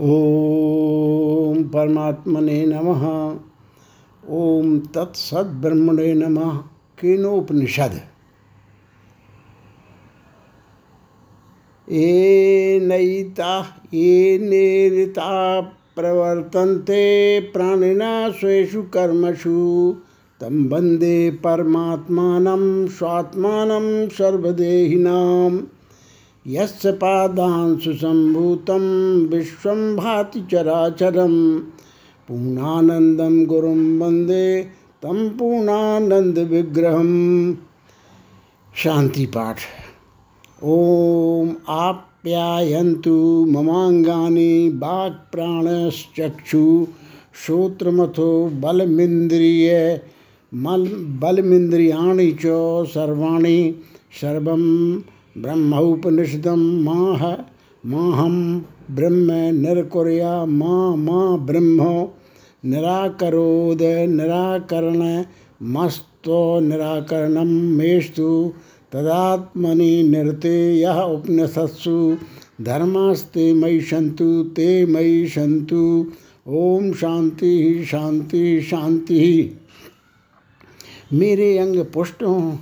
ओम परमात्मने नमः। ओम तत्सद्ब्रह्मणे नमः। केनोपनिषद। ये नयिता ये नेरिता प्रवर्तन्ते प्राणिना स्वेषु कर्मसु तं वंदे परमात्मानं, स्वात्मानं, सर्वदेहिनाम्। यस्य पादांशु सम्भूतं विश्वं भाति चराचरं। पूर्णानन्दं गुरुं वंदे तं पूर्णानन्दविग्रहं शान्तिपाठ ॐ आप्यायन्तु ममाङ्गानि वाक्प्राणश्चक्षु श्रोत्रमथो बलमिन्द्रिय, मल बलमिन्द्रियाणि च सर्वाणि सर्वं ब्रह्मोपनिषदं माह, माहं ब्रह्म निरकुर्या, मा मा ब्रह्म निराकरोद, निराकरण, मस्तो निराकरणं मेस्तु, तदात्मनि निरते यः उपनिषत्सु, धर्मास्ते मयि सन्तु ते मयि सन्तु ओम शांति शांति शांति मेरे अंग पुष्ट हों।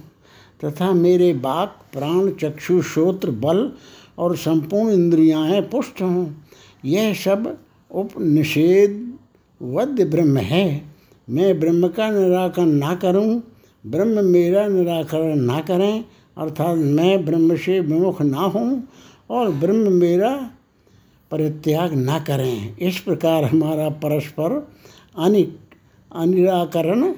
तथा मेरे बाक, प्राण, चक्षु, श्रोत्र, बल और संपूर्ण इंद्रियाएँ पुष्ट हों। यह सब उपनिषेध वद्य ब्रह्म है। मैं ब्रह्म का निराकरण ना करूँ, ब्रह्म मेरा निराकरण ना करें, अर्थात मैं ब्रह्म से विमुख ना हूँ और ब्रह्म मेरा परित्याग ना करें। इस प्रकार हमारा परस्पर अनि अनिराकरण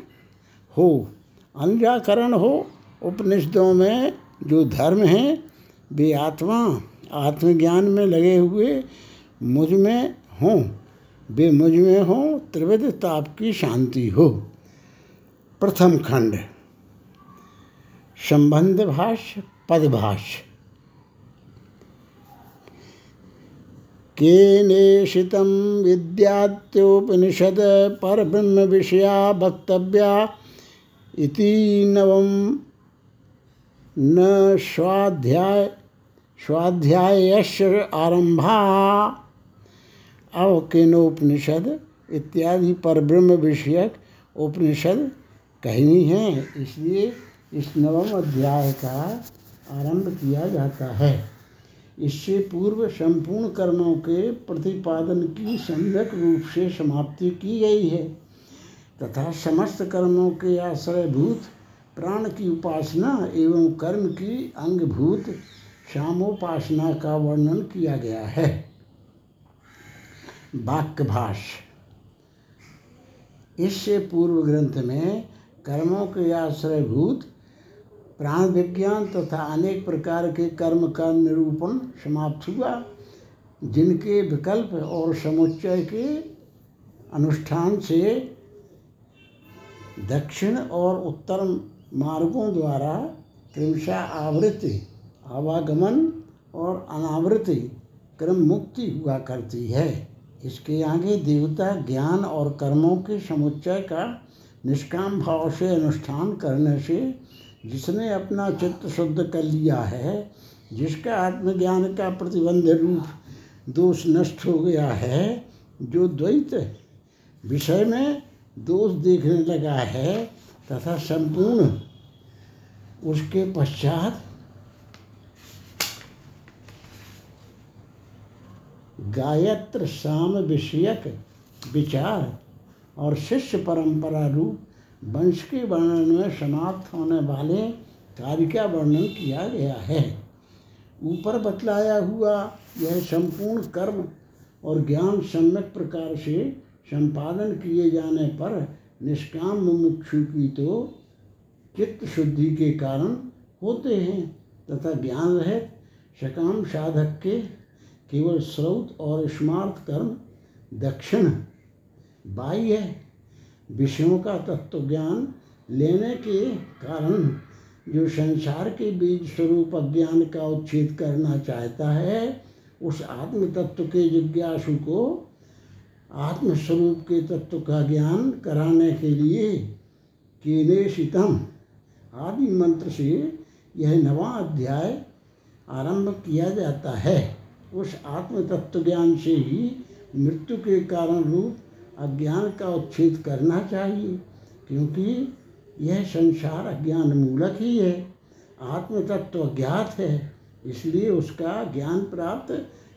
हो। अनिराकरण हो उपनिषदों में जो धर्म हैं, वे आत्मा, आत्मज्ञान में लगे हुए मुझमें हों। वे मुझमें हों, त्रिविध ताप की शांति हो। प्रथम खंड, संबंध भाष्य पदभाष्य केनेषितं विद्यात्योपनिषद परब्रह्मविषया वक्तव्या इति नवम न स्वाध्याय स्वाध्यायस्य आरंभा अवकेनोपनिषद इत्यादि परब्रह्म विषयक उपनिषद कहनी है। इसलिए इस नवम अध्याय का आरंभ किया जाता है। इससे पूर्व संपूर्ण कर्मों के प्रतिपादन की सम्यक रूप से समाप्ति की गई है। तथा समस्त कर्मों के आश्रयभूत प्राण की उपासना एवं कर्म की अंगभूत शामोपासना का वर्णन किया गया है। वाक्यभाष इससे पूर्व ग्रंथ में कर्मों के आश्रयभूत प्राण विज्ञान तथा अनेक प्रकार के कर्म का निरूपण समाप्त हुआ, जिनके विकल्प और समुच्चय के अनुष्ठान से दक्षिण और उत्तर मार्गों द्वारा क्रमशः आवृत्ति, आवागमन और अनावृत्ति क्रम मुक्ति हुआ करती है। इसके आगे देवता ज्ञान और कर्मों के समुच्चय का निष्काम भाव से अनुष्ठान करने से जिसने अपना चित्त शुद्ध कर लिया है, जिसका आत्मज्ञान का प्रतिबंध रूप दोष नष्ट हो गया है, जो द्वैत विषय में दोष देखने लगा है तथा संपूर्ण उसके पश्चात गायत्र साम विषयक विचार और शिष्य परंपरा रूप वंश के वर्णन में समाप्त होने वाले कार्य का वर्णन किया गया है। ऊपर बतलाया हुआ यह संपूर्ण कर्म और ज्ञान सम्यक प्रकार से संपादन किए जाने पर निष्काम मुमुक्षु की तो चित्त शुद्धि के कारण होते हैं तथा ज्ञान रहित सकाम साधक के केवल स्रोत और स्मार्थ कर्म दक्षिण बाह्य विषयों का तत्व ज्ञान लेने के कारण जो संसार के बीज स्वरूप अज्ञान का उच्छेद करना चाहता है, उस आत्म तत्व के जिज्ञासु को आत्मस्वरूप के तत्व का ज्ञान कराने के लिए केनेशितम आदि मंत्र से यह नवा अध्याय आरंभ किया जाता है। उस आत्म तत्व ज्ञान से ही मृत्यु के कारण रूप अज्ञान का उच्छेद करना चाहिए, क्योंकि यह संसार अज्ञान मूलक ही है। आत्म तत्व अज्ञात है, इसलिए उसका ज्ञान प्राप्त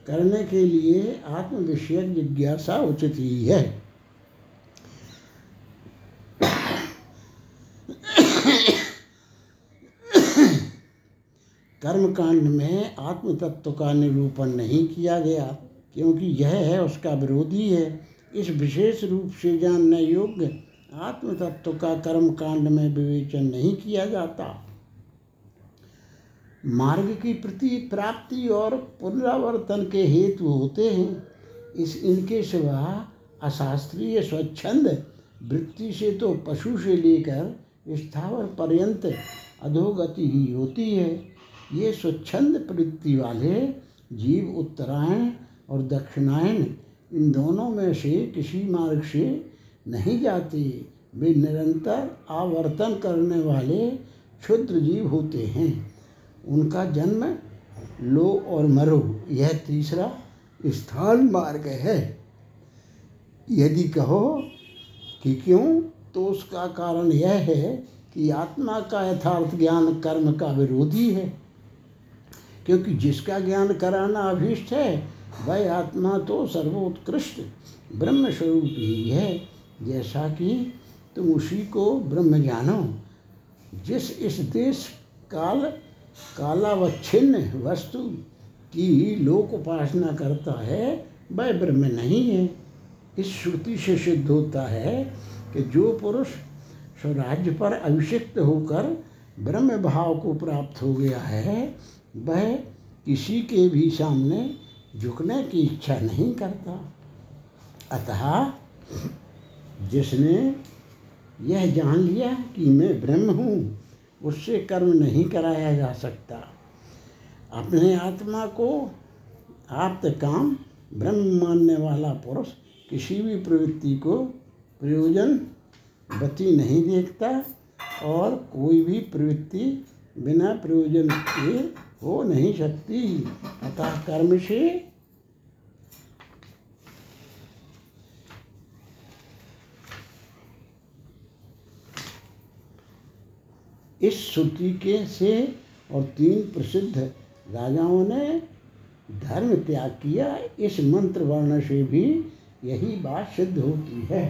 करने के लिए आत्मविषयक जिज्ञासा उचित ही है। कर्म कांड में आत्म तत्व का निरूपण नहीं किया गया, क्योंकि यह है, उसका विरोधी है। इस विशेष रूप से जानने योग्य आत्म तत्व का कर्म कांड में विवेचन नहीं किया जाता। मार्ग की प्रति प्राप्ति और पुनरावर्तन के हेतु होते हैं। इस इनके सिवा अशास्त्रीय स्वच्छंद वृत्ति से तो पशु से लेकर स्थावर पर्यंत अधोगति ही होती है। ये स्वच्छंद प्रवृत्ति वाले जीव उत्तरायण और दक्षिणायन, इन दोनों में से किसी मार्ग से नहीं जाते। वे निरंतर आवर्तन करने वाले क्षुद्र जीव होते हैं। उनका जन्म लो और मरो, यह तीसरा स्थान मार्ग है। यदि कहो कि क्यों तो उसका कारण यह है कि आत्मा का यथार्थ ज्ञान कर्म का विरोधी है। क्योंकि जिसका ज्ञान कराना अभीष्ट है, वह आत्मा तो सर्वोत्कृष्ट ब्रह्म स्वरूप ही है। जैसा कि तुम उसी को ब्रह्म जानो, जिस इस देश काल, कालावच्छिन्न वस्तु की लोक उपासना करता है, वह ब्रह्म नहीं है। इस श्रुति से सिद्ध होता है कि जो पुरुष स्वराज्य पर अभिषिक्त होकर ब्रह्म भाव को प्राप्त हो गया है वह किसी के भी सामने झुकने की इच्छा नहीं करता। अतः जिसने यह जान लिया कि मैं ब्रह्म हूँ, उससे कर्म नहीं कराया जा सकता। अपने आत्मा को आप्त काम ब्रह्म मानने वाला पुरुष किसी भी प्रवृत्ति को प्रयोजन गति नहीं देखता और कोई भी प्रवृत्ति बिना प्रयोजन के हो नहीं सकती अतः कर्म से। इस श्रुति के से और तीन प्रसिद्ध राजाओं ने धर्म त्याग किया, इस मंत्र वर्ण से भी यही बात सिद्ध होती है।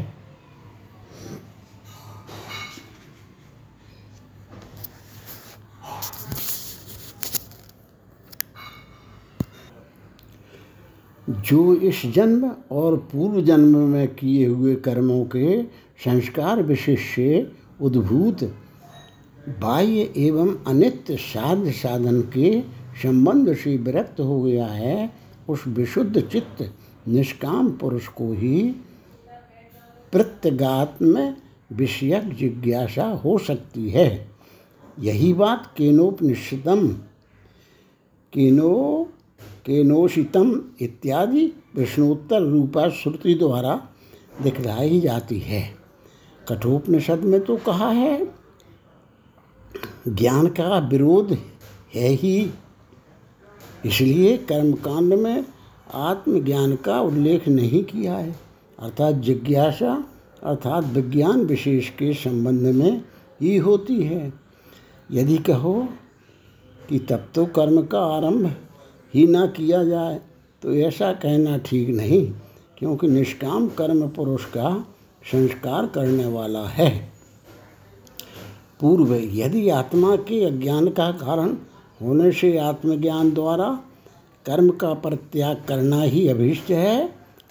जो इस जन्म और पूर्व जन्म में किए हुए कर्मों के संस्कार विशेष से उद्भूत, बाह्य एवं अनित्य साध्य साधन के संबंध से विरक्त हो गया है, उस विशुद्ध चित्त निष्काम पुरुष को ही प्रत्यगात्म विषयक जिज्ञासा हो सकती है। यही बात केनोपनिषदम, केनो केनोषितम इत्यादि प्रश्नोत्तर रूपा श्रुति द्वारा दिखलाई जाती है। कठोपनिषद में तो कहा है, ज्ञान का विरोध है ही। इसलिए कर्मकांड में आत्मज्ञान का उल्लेख नहीं किया है। अर्थात जिज्ञासा, अर्थात विज्ञान विशेष के संबंध में ही होती है। यदि कहो कि तब तो कर्म का आरंभ ही ना किया जाए तो ऐसा कहना ठीक नहीं, क्योंकि निष्काम कर्म पुरुष का संस्कार करने वाला है। पूर्व यदि आत्मा के अज्ञान का कारण होने से आत्मज्ञान द्वारा कर्म का परित्याग करना ही अभिष्ट है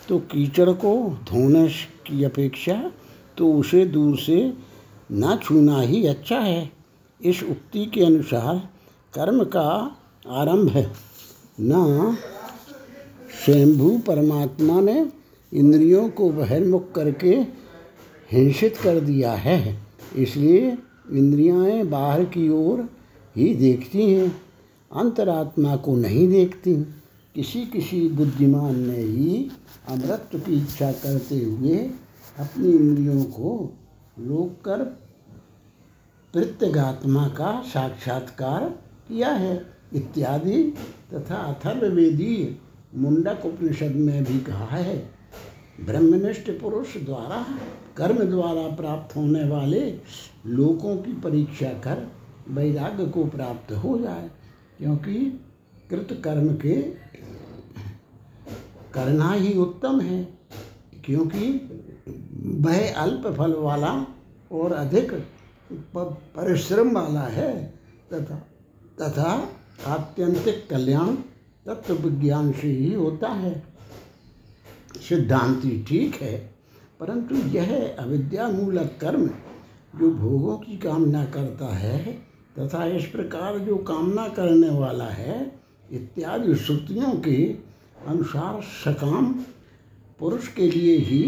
तो कीचड़ को धोने की अपेक्षा तो उसे दूर से न छूना ही अच्छा है। इस उक्ति के अनुसार कर्म का आरंभ है। न स्वयंभू परमात्मा ने इंद्रियों को बहिर्मुख करके हिंसित कर दिया है। इसलिए इंद्रियाँ बाहर की ओर ही देखती हैं, अंतरात्मा को नहीं देखती। किसी किसी बुद्धिमान ने ही अमृत की इच्छा करते हुए अपनी इंद्रियों को रोक कर प्रत्यगात्मा का साक्षात्कार किया है। इत्यादि तथा अथर्ववेदी मुंडक उपनिषद में भी कहा है। ब्रह्मनिष्ठ पुरुष द्वारा, कर्म द्वारा प्राप्त होने वाले लोगों की परीक्षा कर वैराग्य को प्राप्त हो जाए, क्योंकि कृत कर्म के करना ही उत्तम है, क्योंकि वह अल्प फल वाला और अधिक परिश्रम वाला है तथा तथा आत्यंतिक कल्याण तत्व विज्ञान से ही होता है। सिद्धांति ठीक है, परंतु यह अविद्या मूलक कर्म जो भोगों की कामना करता है तथा इस प्रकार जो कामना करने वाला है, इत्यादि श्रुतियों के अनुसार सकाम पुरुष के लिए ही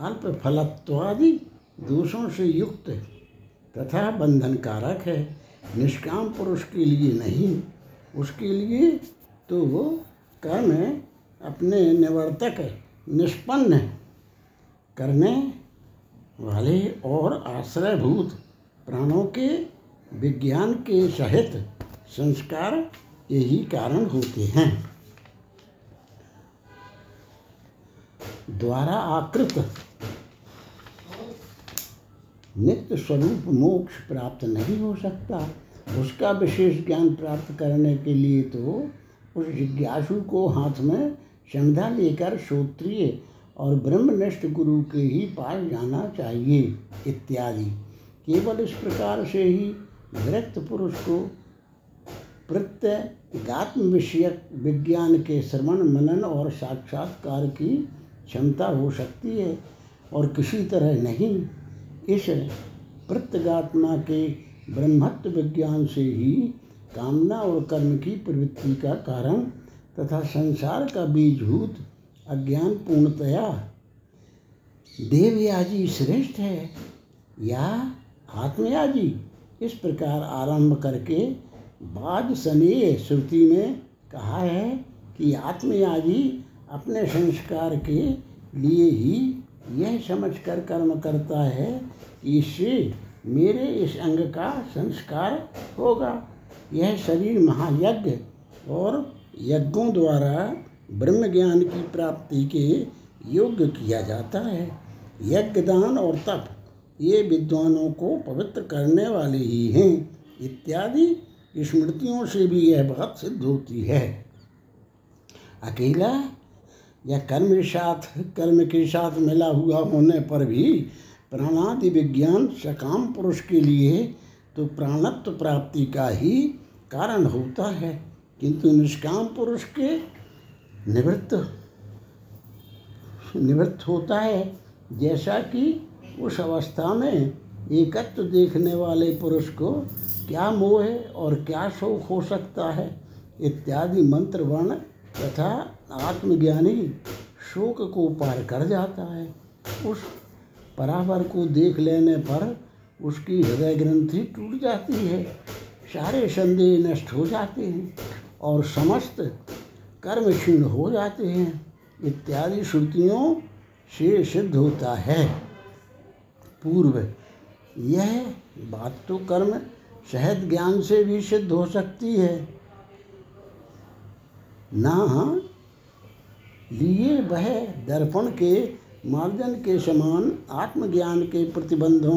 अल्प फलत्वादि दोषों से युक्त तथा बंधनकारक है। निष्काम पुरुष के लिए नहीं, उसके लिए तो वो कर्म अपने निवर्तक निष्पन्न करने वाले और आश्रयभूत, प्राणों के, विज्ञान के सहित संस्कार यही कारण होते हैं। द्वारा आकृत नित्य स्वरूप मोक्ष प्राप्त नहीं हो सकता। उसका विशेष ज्ञान प्राप्त करने के लिए तो उस जिज्ञासु को हाथ में संधा लेकर श्रोत्रिय और ब्रह्मनिष्ठ गुरु के ही पास जाना चाहिए इत्यादि। केवल इस प्रकार से ही विरक्त पुरुष को प्रत्यगात्म विषयक विज्ञान के श्रवण, मनन और साक्षात्कार की क्षमता हो सकती है और किसी तरह नहीं। इस प्रत्यगात्मा के ब्रह्मत्व विज्ञान से ही कामना और कर्म की प्रवृत्ति का कारण तथा संसार का बीजभूत अज्ञान पूर्णतया। देवयाजी श्रेष्ठ है या आत्मयाजी? इस प्रकार आरंभ करके बाद स्नेह श्रुति में कहा है कि आत्मयाजी अपने संस्कार के लिए ही यह समझकर कर्म करता है इससे मेरे इस अंग का संस्कार होगा। यह शरीर महायज्ञ और यज्ञों द्वारा ब्रह्म ज्ञान की प्राप्ति के योग्य किया जाता है। यज्ञ दान और तप, ये विद्वानों को पवित्र करने वाले ही हैं। इत्यादि स्मृतियों से भी यह बात सिद्ध होती है। अकेला या कर्म के साथ, कर्म के साथ मिला हुआ होने पर भी प्राणादि विज्ञान सकाम पुरुष के लिए तो प्राणत्व प्राप्ति का ही कारण होता है। किंतु निष्काम पुरुष के निवृत्त निवृत्त होता है। जैसा कि उस अवस्था में एकत्व देखने वाले पुरुष को क्या मोह है और क्या शोक हो सकता है, इत्यादि मंत्र वर्ण तथा आत्मज्ञानी शोक को पार कर जाता है। उस परावर को देख लेने पर उसकी हृदय ग्रंथि टूट जाती है, सारे संदेह नष्ट हो जाते हैं और समस्त कर्म क्षीण हो जाते हैं। इत्यादि श्रुतियों से सिद्ध होता है। पूर्व, यह बात तो कर्म सहज ज्ञान से भी सिद्ध हो सकती है। ना लिए वह दर्पण के मार्जन के समान आत्मज्ञान के प्रतिबंधों,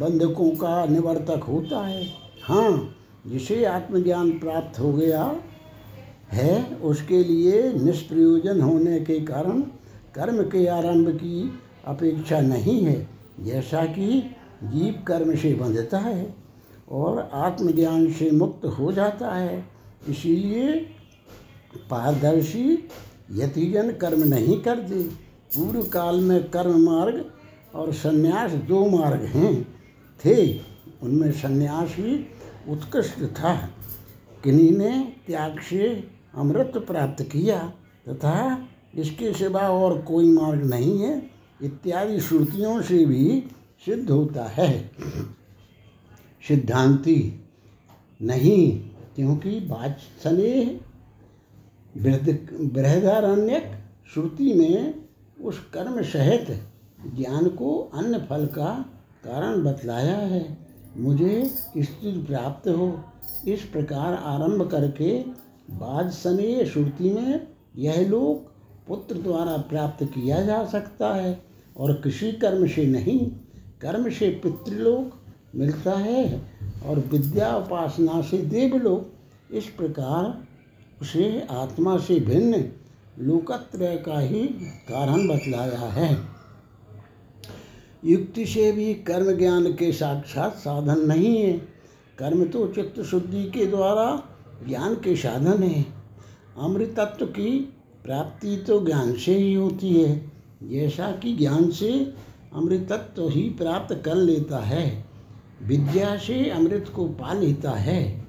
बंधकों का निवर्तक होता है। हाँ जिसे आत्मज्ञान प्राप्त हो गया है, उसके लिए निष्प्रयोजन होने के कारण कर्म के आरंभ की अपेक्षा नहीं है, जैसा कि जीव कर्म से बंधता है और आत्मज्ञान से मुक्त हो जाता है। इसीलिए पारदर्शी यतिजन कर्म नहीं करते। पूर्व काल में कर्म मार्ग और संन्यास दो मार्ग हैं। थे, उनमें संन्यास ही उत्कृष्ट था। किन्हीं ने त्याग से अमृत प्राप्त किया तथा इसके सिवा और कोई मार्ग नहीं है, इत्यादि श्रुतियों से भी सिद्ध होता है। सिद्धांति, नहीं, क्योंकि वात्सलेह बृहदारण्यक श्रुति में उस कर्म सहित ज्ञान को अन्य फल का कारण बतलाया है। मुझे स्थिति प्राप्त हो। इस प्रकार आरंभ करके बाद स्नेह श्रुति में यह लोक पुत्र द्वारा प्राप्त किया जा सकता है और किसी कर्म से नहीं, कर्म से पितृलोक मिलता है और विद्या उपासना से देवलोक। इस प्रकार उसे आत्मा से भिन्न लोकत्रय का ही कारण बतलाया है। युक्ति से भी कर्म ज्ञान के साक्षात साधन नहीं है। कर्म तो चित्त शुद्धि के द्वारा ज्ञान के साधन है। अमृतत्व की प्राप्ति तो ज्ञान से ही होती है। जैसा कि ज्ञान से अमृतत्व ही प्राप्त कर लेता है। विद्या से अमृत को पा लेता है।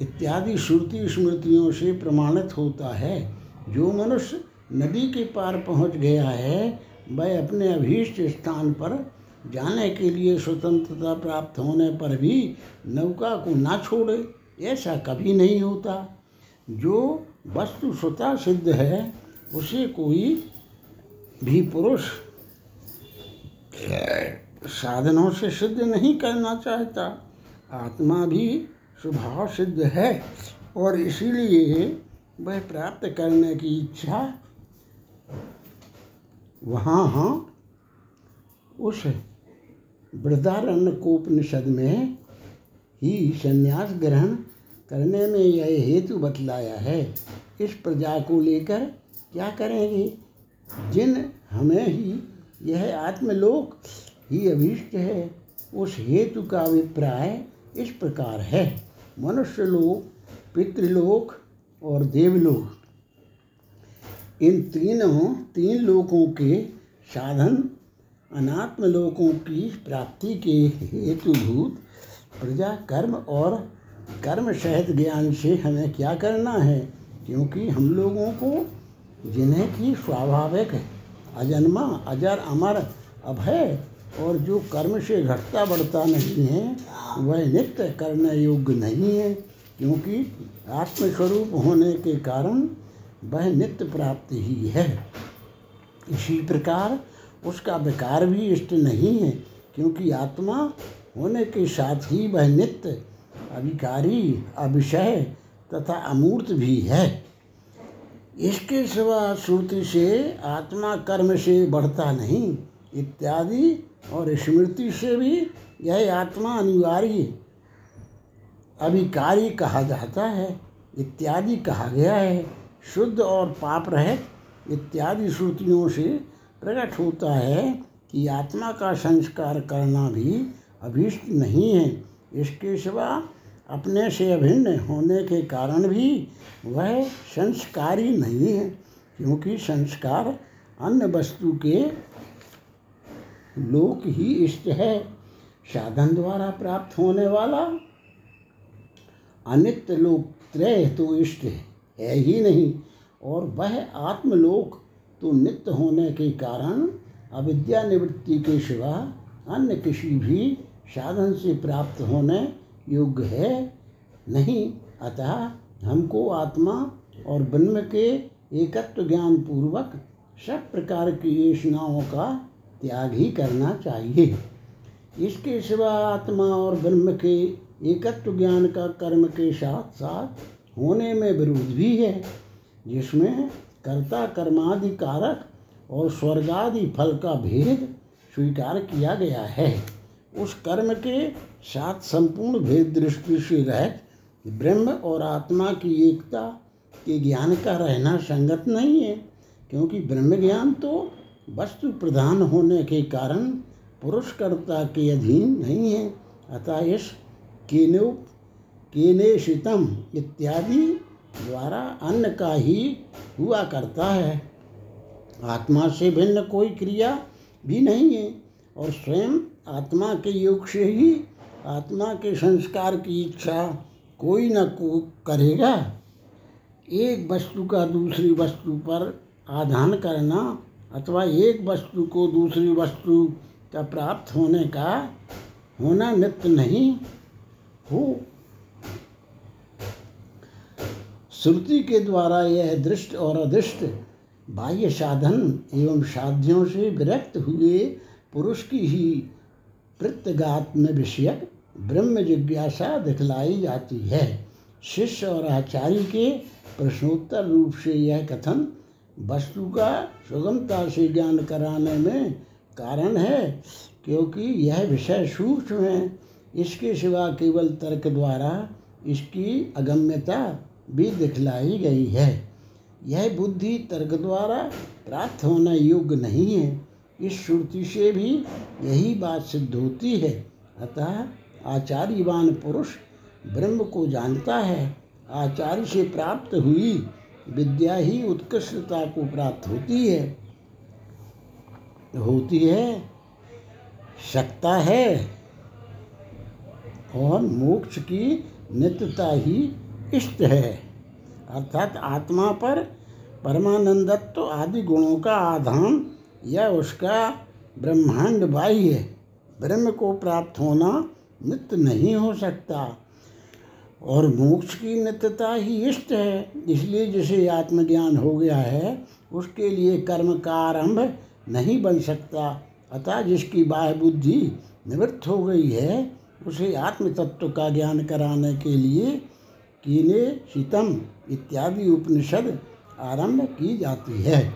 इत्यादि श्रुति स्मृतियों से प्रमाणित होता है। जो मनुष्य नदी के पार पहुँच गया है, वह अपने अभीष्ट स्थान पर जाने के लिए स्वतंत्रता प्राप्त होने पर भी नौका को ना छोड़े, ऐसा कभी नहीं होता। जो वस्तु स्वतः सिद्ध है, उसे कोई भी पुरुष साधनों से सिद्ध नहीं करना चाहता। आत्मा भी स्वभाव सिद्ध है और इसीलिए वह प्राप्त करने की इच्छा वहाँ हाँ उस वृद्धारण्यकोपनिषद में ही संन्यास ग्रहण करने में यह हेतु बतलाया है। इस प्रजा को लेकर क्या करेंगे? जिन हमें ही यह आत्मलोक ही अभीष्ट है, उस हेतु का अभिप्राय इस प्रकार है। मनुष्य लोक पितृलोक और देवलोक। इन तीनों, तीन लोकों के साधन अनात्म लोकों की प्राप्ति के हेतुभूत प्रजा कर्म और कर्म सहित ज्ञान से हमें क्या करना है? क्योंकि हम लोगों को जिन्हें की स्वाभाविक, अजन्मा, अजर, अमर, अभय और जो कर्म से घटता बढ़ता नहीं है, वह नित्य करने योग्य नहीं है, क्योंकि आत्मस्वरूप होने के कारण वह नित्य प्राप्ति ही है। इसी प्रकार उसका विकार भी इष्ट नहीं है, क्योंकि आत्मा होने के साथ ही वह नित्य अभिकारी अभिषय तथा अमूर्त भी है। इसके सिवा श्रुति से आत्मा कर्म से बढ़ता नहीं इत्यादि और स्मृति से भी यह आत्मा अनिवार्य अभिकारी कहा जाता है, इत्यादि कहा गया है। शुद्ध और पाप रहित इत्यादि श्रुतियों से प्रकट होता है कि आत्मा का संस्कार करना भी अभीष्ट नहीं है। इसके सिवा अपने से अभिन्न होने के कारण भी वह संस्कारी नहीं है, क्योंकि संस्कार अन्य वस्तु के लोक ही इष्ट है। साधन द्वारा प्राप्त होने वाला अनित्य लोक त्रय तो इष्ट है है नहीं। और वह आत्मलोक तो नित्य होने के कारण अविद्या निवृत्ति के सिवा अन्य किसी भी साधन से प्राप्त होने योग्य है नहीं। अतः हमको आत्मा और ब्रह्म के एकत्व ज्ञान पूर्वक सब प्रकार की योजनाओं का त्याग ही करना चाहिए। इसके सिवा आत्मा और ब्रह्म के एकत्व ज्ञान का कर्म के साथ साथ होने में विरोध भी है, जिसमें कर्ता कर्मादि कारक और स्वर्गादि फल का भेद स्वीकार किया गया है। उस कर्म के साथ संपूर्ण भेद दृष्टि से रहित ब्रह्म और आत्मा की एकता के ज्ञान का रहना संगत नहीं है, क्योंकि ब्रह्म ज्ञान तो वस्तु प्रधान होने के कारण पुरुषकर्ता के अधीन नहीं है। अतः इस केनो केनेशितम इत्यादि द्वारा अन्न का ही हुआ करता है। आत्मा से भिन्न कोई क्रिया भी नहीं है और स्वयं आत्मा के योग से ही आत्मा के संस्कार की इच्छा कोई न को करेगा। एक वस्तु का दूसरी वस्तु पर आधान करना अथवा एक वस्तु को दूसरी वस्तु का प्राप्त होने का होना नित्य नहीं हो। श्रुति के द्वारा यह दृष्ट और अदृष्ट बाह्य साधन एवं साध्यों से विरक्त हुए पुरुष की ही प्रत्यगात्म विषयक ब्रह्म जिज्ञासा दिखलाई जाती है। शिष्य और आचार्य के प्रश्नोत्तर रूप से यह कथन वस्तु का सुगमता से ज्ञान कराने में कारण है, क्योंकि यह विषय सूक्ष्म है। इसके सिवा केवल तर्क द्वारा इसकी अगम्यता भी दिखलाई गई है। यह बुद्धि तर्क द्वारा प्राप्त होना योग्य नहीं है। इस श्रुति से भी यही बात सिद्ध होती है। अतः आचार्यवान पुरुष ब्रह्म को जानता है। आचार्य से प्राप्त हुई विद्या ही उत्कृष्टता को प्राप्त होती है। होती है सकता है, और मोक्ष की नित्यता ही इष्ट है। अर्थात आत्मा पर परमानंदत्व आदि गुणों का आधान या उसका ब्रह्मांड बाह्य ब्रह्म को प्राप्त होना नित्य नहीं हो सकता। और मोक्ष की नित्यता ही इष्ट है। इसलिए जिसे आत्मज्ञान हो गया है, उसके लिए कर्म का आरंभ नहीं बन सकता। अतः जिसकी बाह्य बुद्धि निवृत्त हो गई है, उसे आत्म तत्व का ज्ञान कराने के लिए कीने शीतम इत्यादि उपनिषद आरंभ की जाती है।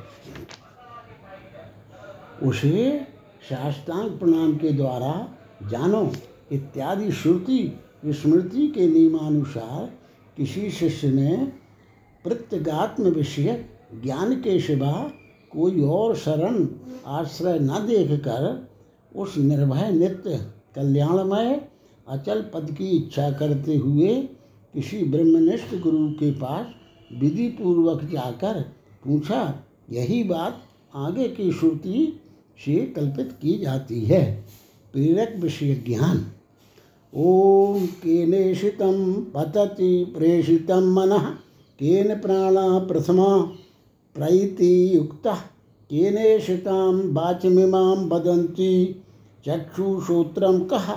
उसे शास्त्रांग प्रणाम के द्वारा जानो इत्यादि श्रुति स्मृति के नियमानुसार किसी शिष्य ने प्रत्यगात्म विषय ज्ञान के सिवा कोई और शरण आश्रय न देखकर उस निर्भय नित्य कल्याणमय अचल पद की इच्छा करते हुए किसी ब्रह्मनिष्ठ गुरु के पास विधि पूर्वक जाकर पूछा, यही बात आगे की श्रुति से कल्पित की जाती है? प्रेरक विषय ज्ञान। ओम केनेषितं पतति प्रेषितं मनः, केन प्राणा प्रथमा प्रैतियुक्तः केनेषितां वाचमिमां वदन्ति चक्षुश्रोत्रं कः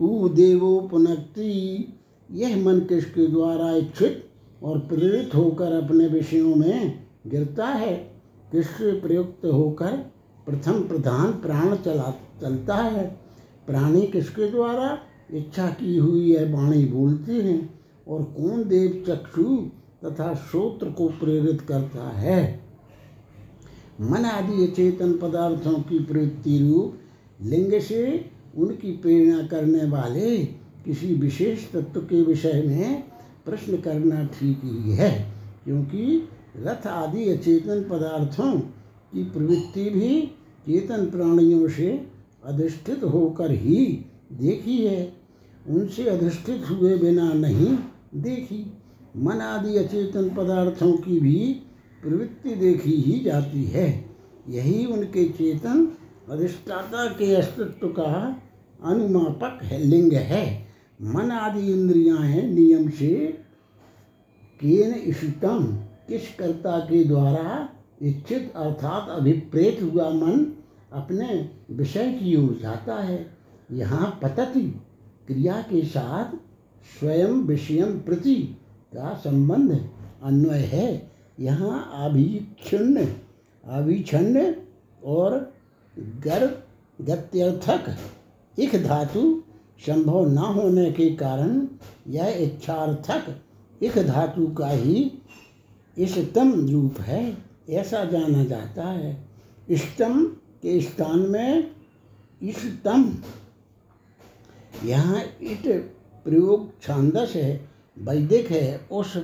ऊ देवो पुनक्ति यह मन किसके द्वारा इच्छित और प्रेरित होकर अपने विषयों में गिरता है। किससे प्रयुक्त होकर प्रथम प्रधान प्राण चला, चलता है। प्राणी किसके द्वारा? इच्छा की हुई है, वाणी बोलते हैं और कौन देव चक्षु तथा श्रोत्र को प्रेरित करता है? मन आदि अचेतन पदार्थों की प्रवृत्ति रूप, लिंग से उनकी प्रेरणा करने वाले किसी विशेष तत्व के विषय में प्रश्न करना ठीक ही है, क्योंकि रथ आदि अचेतन पदार्थों की प्रवृत्ति भी चेतन प्राणियों से अधिष्ठित होकर ही देखी है। उनसे अधिष्ठित हुए बिना नहीं देखी। मन आदि अचेतन पदार्थों की भी प्रवृत्ति देखी ही जाती है। यही उनके चेतन अधिष्ठाता के अस्तित्व का अनुमापक है, लिंग है। मन आदि इंद्रियाँ हैं नियम से केन इष्टम किस कर्ता के द्वारा इच्छित अर्थात अभिप्रेत हुआ मन अपने विषय की ओर जाता है, यहाँ पतति। क्रिया के साथ स्वयं विषयम प्रति का संबंध अन्वय है। यहाँ अभिक्षुण्ण अभिछन्न और गर गत्यर्थक इक धातु संभव न होने के कारण यह इच्छार्थक इक धातु का ही इष्टतम रूप है, ऐसा जाना जाता है। इष्टम के स्थान में इष्टतम यहाँ इट प्रयोग छांदस है, वैदिक है, उस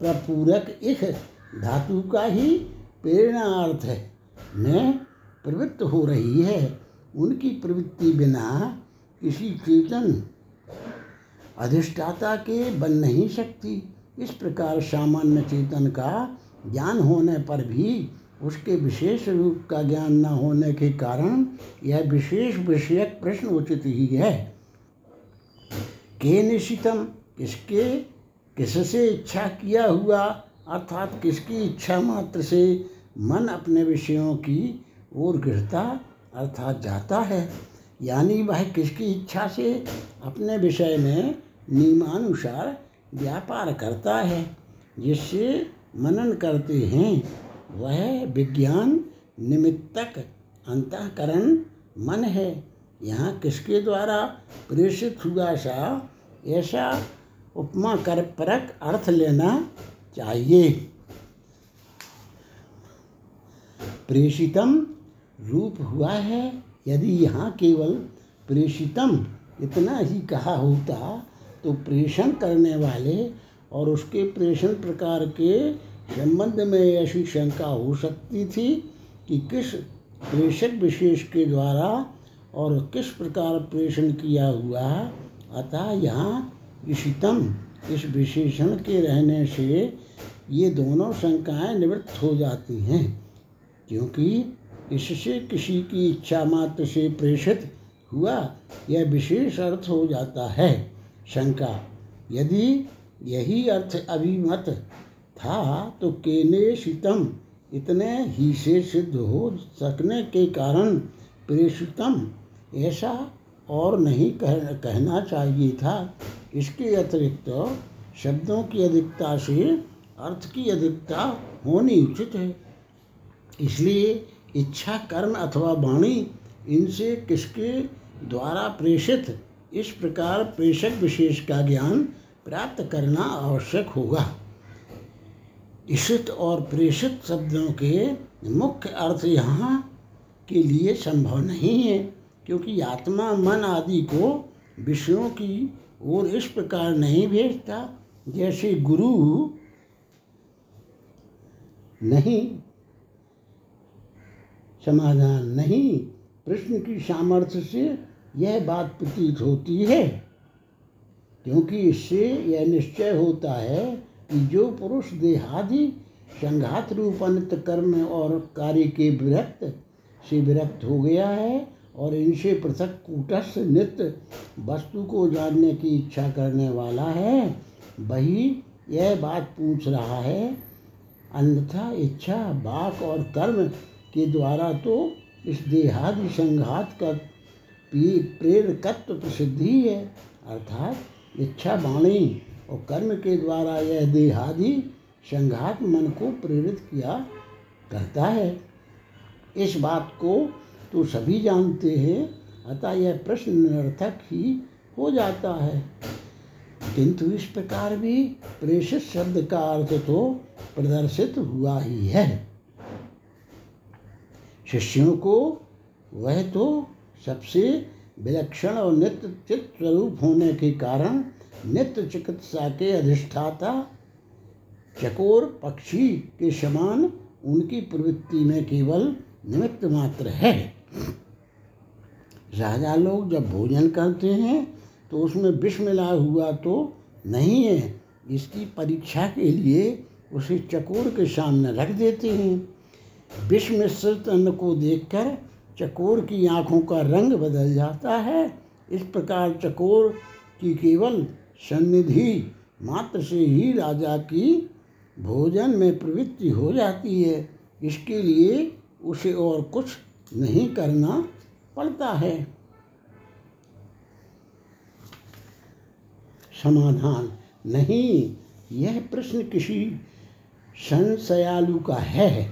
प्रपूरक इख धातु का ही प्रेरणार्थ है। में प्रवृत्त हो रही है। उनकी प्रवृत्ति बिना किसी चेतन अधिष्ठाता के बन नहीं सकती। इस प्रकार सामान्य चेतन का ज्ञान होने पर भी उसके विशेष रूप का ज्ञान न होने के कारण यह विशेष विषयक प्रश्न उचित ही है। के निशितम? किसके? किससे इच्छा किया हुआ? अर्थात किसकी इच्छा मात्र से मन अपने विषयों की ओर गिरता अर्थात जाता है? यानी वह किसकी इच्छा से अपने विषय में नियमानुसार व्यापार करता है? जिससे मनन करते हैं, वह विज्ञान निमित्तक अंतकरण मन है। यहाँ किसके द्वारा? प्रेषित हुआ सा ऐसा उपमा कर परक अर्थ लेना चाहिए। प्रेषितम रूप हुआ है, यदि यहाँ केवल प्रेषितम इतना ही कहा होता तो प्रेषण करने वाले और उसके प्रेषण प्रकार के संबंध में ऐसी शंका हो सकती थी कि किस प्रेषक विशेष के द्वारा और किस प्रकार प्रेषण किया हुआ अतः यहाँ इशितम इस विशेषण के रहने से ये दोनों शंकाएँ निवृत्त हो जाती हैं, क्योंकि इससे किसी की इच्छा मात्र से प्रेषित हुआ, यह विशेष अर्थ हो जाता है। शंका, यदि यही अर्थ अभिमत था तो केने शीतम, इतने ही से सिद्ध हो सकने के कारण प्रेषितम। ऐसा और नहीं कह, कहना चाहिए था। इसके अतिरिक्त शब्दों की अधिकता से अर्थ की अधिकता होनी उचित है। इसलिए इच्छा कर्म अथवा वाणी, इनसे किसके द्वारा प्रेषित, इस प्रकार प्रेषक विशेष का ज्ञान प्राप्त करना आवश्यक होगा। इशित और प्रेषित शब्दों के मुख्य अर्थ यहाँ के लिए संभव नहीं है। क्योंकि आत्मा, मन आदि को विषयों की ओर इस प्रकार नहीं भेजता, जैसे गुरु नहीं, समाधान नहीं प्रश्न की सामर्थ्य से यह बात प्रतीत होती है। क्योंकि इससे यह निश्चय होता है कि जो पुरुष देहादि संघात रूप अनित कर्म और कार्य के विरक्त से विरक्त हो गया है और इनसे पृथक कूटस्थ नित्य वस्तु को जानने की इच्छा करने वाला है। वही यह बात पूछ रहा है, अन्यथा इच्छा, बाक और कर्म के द्वारा तो इस देहादि संघात का प्रेरकत्व प्रसिद्धि है। अर्थात इच्छा वाणी और कर्म के द्वारा यह देहादि संघात मन को प्रेरित किया करता है। इस बात को तो सभी जानते हैं, अतः यह प्रश्न निरर्थक ही हो जाता है। किंतु इस प्रकार भी प्रेषित शब्द का अर्थ तो प्रदर्शित हुआ ही है। शिष्यों को वह तो सबसे विलक्षण और नित्य चित्त स्वरूप होने के कारण नित्य चिकित्सा के अधिष्ठाता, चकोर पक्षी के समान उनकी प्रवृत्ति में केवल निमित्त मात्र है। राजा लोग जब भोजन करते हैं तो उसमें विष मिला हुआ तो नहीं है। इसकी परीक्षा के लिए उसे चकोर के सामने रख देते हैं। विष मिश्रित अन्न को देखकर चकोर की आँखों का रंग बदल जाता है। इस प्रकार चकोर की केवल सन्निधि मात्र से ही राजा की भोजन में प्रवृत्ति हो जाती है। इसके लिए उसे और कुछ नहीं करना पड़ता है। समाधान नहीं, यह प्रश्न किसी संशयालु का है।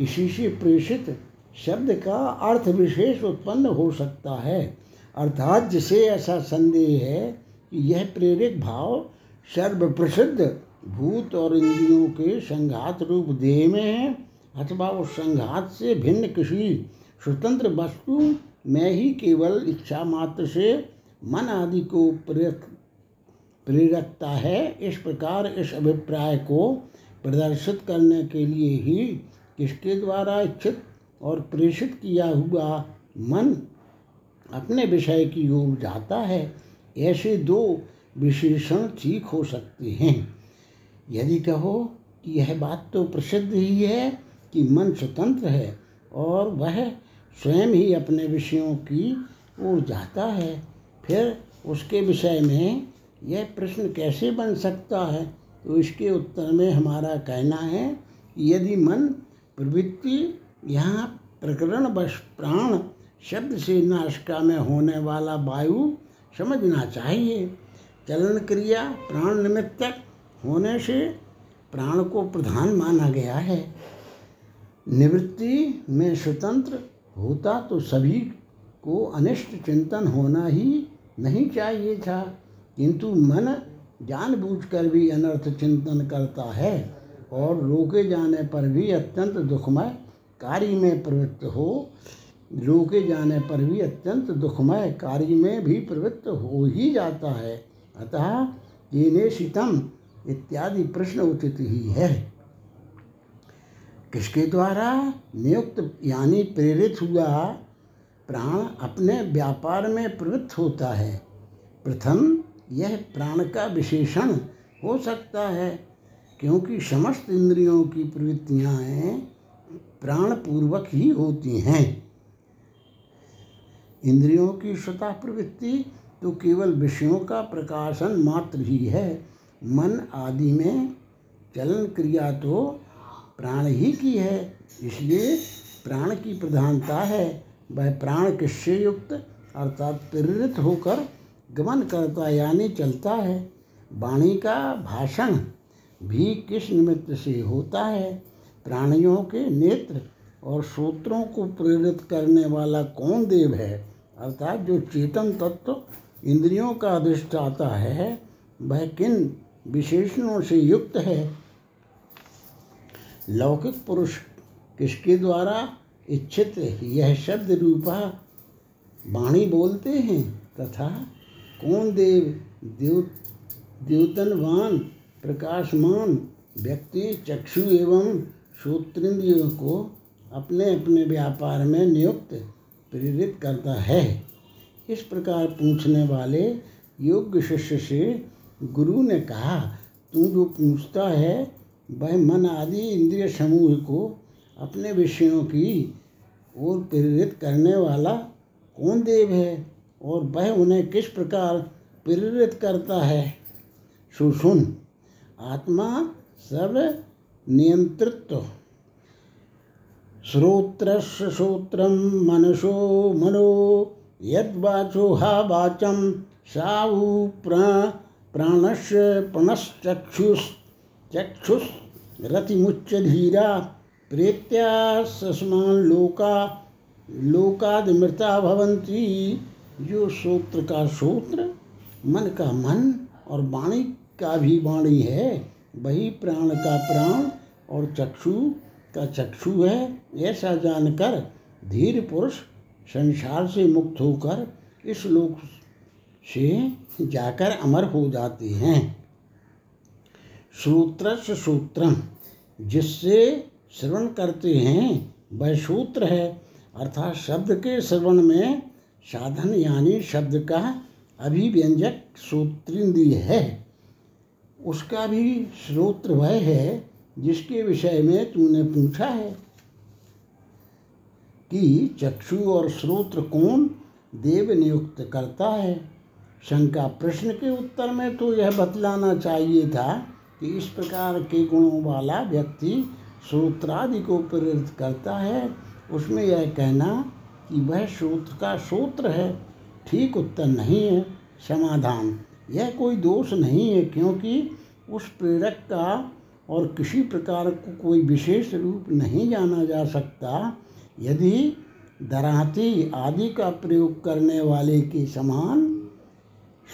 इसी से प्रेषित शब्द का अर्थ विशेष उत्पन्न हो सकता है। अर्थात जिसे ऐसा संदेह है कि यह प्रेरक भाव सर्वप्रसिद्ध भूत और इंद्रियों के संघात रूप देह में है, अथवा उस संघात से भिन्न किसी स्वतंत्र वस्तु में ही केवल इच्छा मात्र से मन आदि को प्रेरक प्रेरकता है। इस प्रकार इस अभिप्राय को प्रदर्शित करने के लिए ही किसके द्वारा इच्छित और प्रेषित किया हुआ मन अपने विषय की ओर जाता है, ऐसे दो विशेषण ठीक हो सकते हैं। यदि कहो कि यह बात तो प्रसिद्ध ही है कि मन स्वतंत्र है और वह स्वयं ही अपने विषयों की ओर जाता है। फिर उसके विषय में यह प्रश्न कैसे बन सकता है? तो इसके उत्तर में हमारा कहना है कि यदि मन प्रवृत्ति यहाँ प्रकरण वश प्राण शब्द से नाशिका में होने वाला वायु समझना चाहिए। चलन क्रिया प्राण निमित्तक होने से प्राण को प्रधान माना गया है। निवृत्ति में स्वतंत्र होता तो सभी को अनिष्ट चिंतन होना ही नहीं चाहिए था, किंतु मन जानबूझकर भी अनर्थ चिंतन करता है और रोके जाने पर भी अत्यंत दुखमय कार्य में प्रवृत्त हो, रोके जाने पर भी अत्यंत दुखमय कार्य में भी प्रवृत्त हो ही जाता है। अतः ये शीतम इत्यादि प्रश्न उचित ही है। किसके द्वारा? नियुक्त, यानी प्रेरित हुआ। प्राण अपने व्यापार में प्रवृत्त होता है। प्रथम, यह प्राण का विशेषण हो सकता है, क्योंकि समस्त इंद्रियों की प्रवृत्तियाँ प्राण पूर्वक ही होती हैं। इंद्रियों की स्वतः प्रवृत्ति तो केवल विषयों का प्रकाशन मात्र ही है। मन आदि में चलन क्रिया तो प्राण ही की है, इसलिए प्राण की प्रधानता है। वह प्राण किससे युक्त अर्थात प्रेरित होकर गमन करता यानी चलता है। वाणी का भाषण भी किस निमित्त से होता है? प्राणियों के नेत्र और सूत्रों को प्रेरित करने वाला कौन देव है? अर्थात जो चेतन तत्व इंद्रियों का अधिष्ठाता है, वह किन विशेषणों से युक्त है? लौकिक पुरुष किसके द्वारा इच्छित यह शब्द रूपा वाणी बोलते हैं तथा कौन देव देव द्योतनवान, प्रकाशमान, व्यक्ति, चक्षु एवं श्रोत्रिंद्रियों को अपने अपने व्यापार में नियुक्त, प्रेरित करता है। इस प्रकार पूछने वाले योग्य शिष्य से गुरु ने कहा तू जो पूछता है वह मन आदि इंद्रिय समूह को अपने विषयों की ओर प्रेरित करने वाला कौन देव है और वह उन्हें किस प्रकार प्रेरित करता है? सुसुन, आत्मा सब नियंत्रित्व श्रोत्रस्य श्रोत्रम मनसो मनो यद्वाचो हा वाचम साहु प्राणस्य प्रणश्चक्षुष चक्षुष रतिमुच्च धीरा प्रेत्या सस्मान लोका लोकादिमृता भवंती। जो सूत्र का सूत्र, मन का मन और वाणी का भी वाणी है। वही प्राण का प्राण और चक्षु का चक्षु है। ऐसा जानकर धीर पुरुष संसार से मुक्त होकर इस लोक से जाकर अमर हो जाते हैं। सूत्रस सूत्रम जिससे श्रवण करते हैं, वह सूत्र है। अर्थात शब्द के श्रवण में साधन यानी शब्द का अभिव्यंजक सूत्रिंद्रिय है। उसका भी श्रोत्र वह है, जिसके विषय में तूने पूछा है कि चक्षु और श्रोत्र कौन देव नियुक्त करता है। शंका प्रश्न के उत्तर में तो यह बतलाना चाहिए था कि इस प्रकार के गुणों वाला व्यक्ति सूत्रादि को प्रेरित करता है। उसमें यह कहना कि वह सूत्र का सूत्र है, ठीक उत्तर नहीं है, समाधान। यह कोई दोष नहीं है, क्योंकि उस प्रेरक का और किसी प्रकार को कोई विशेष रूप नहीं जाना जा सकता। यदि दराती आदि का प्रयोग करने वाले के समान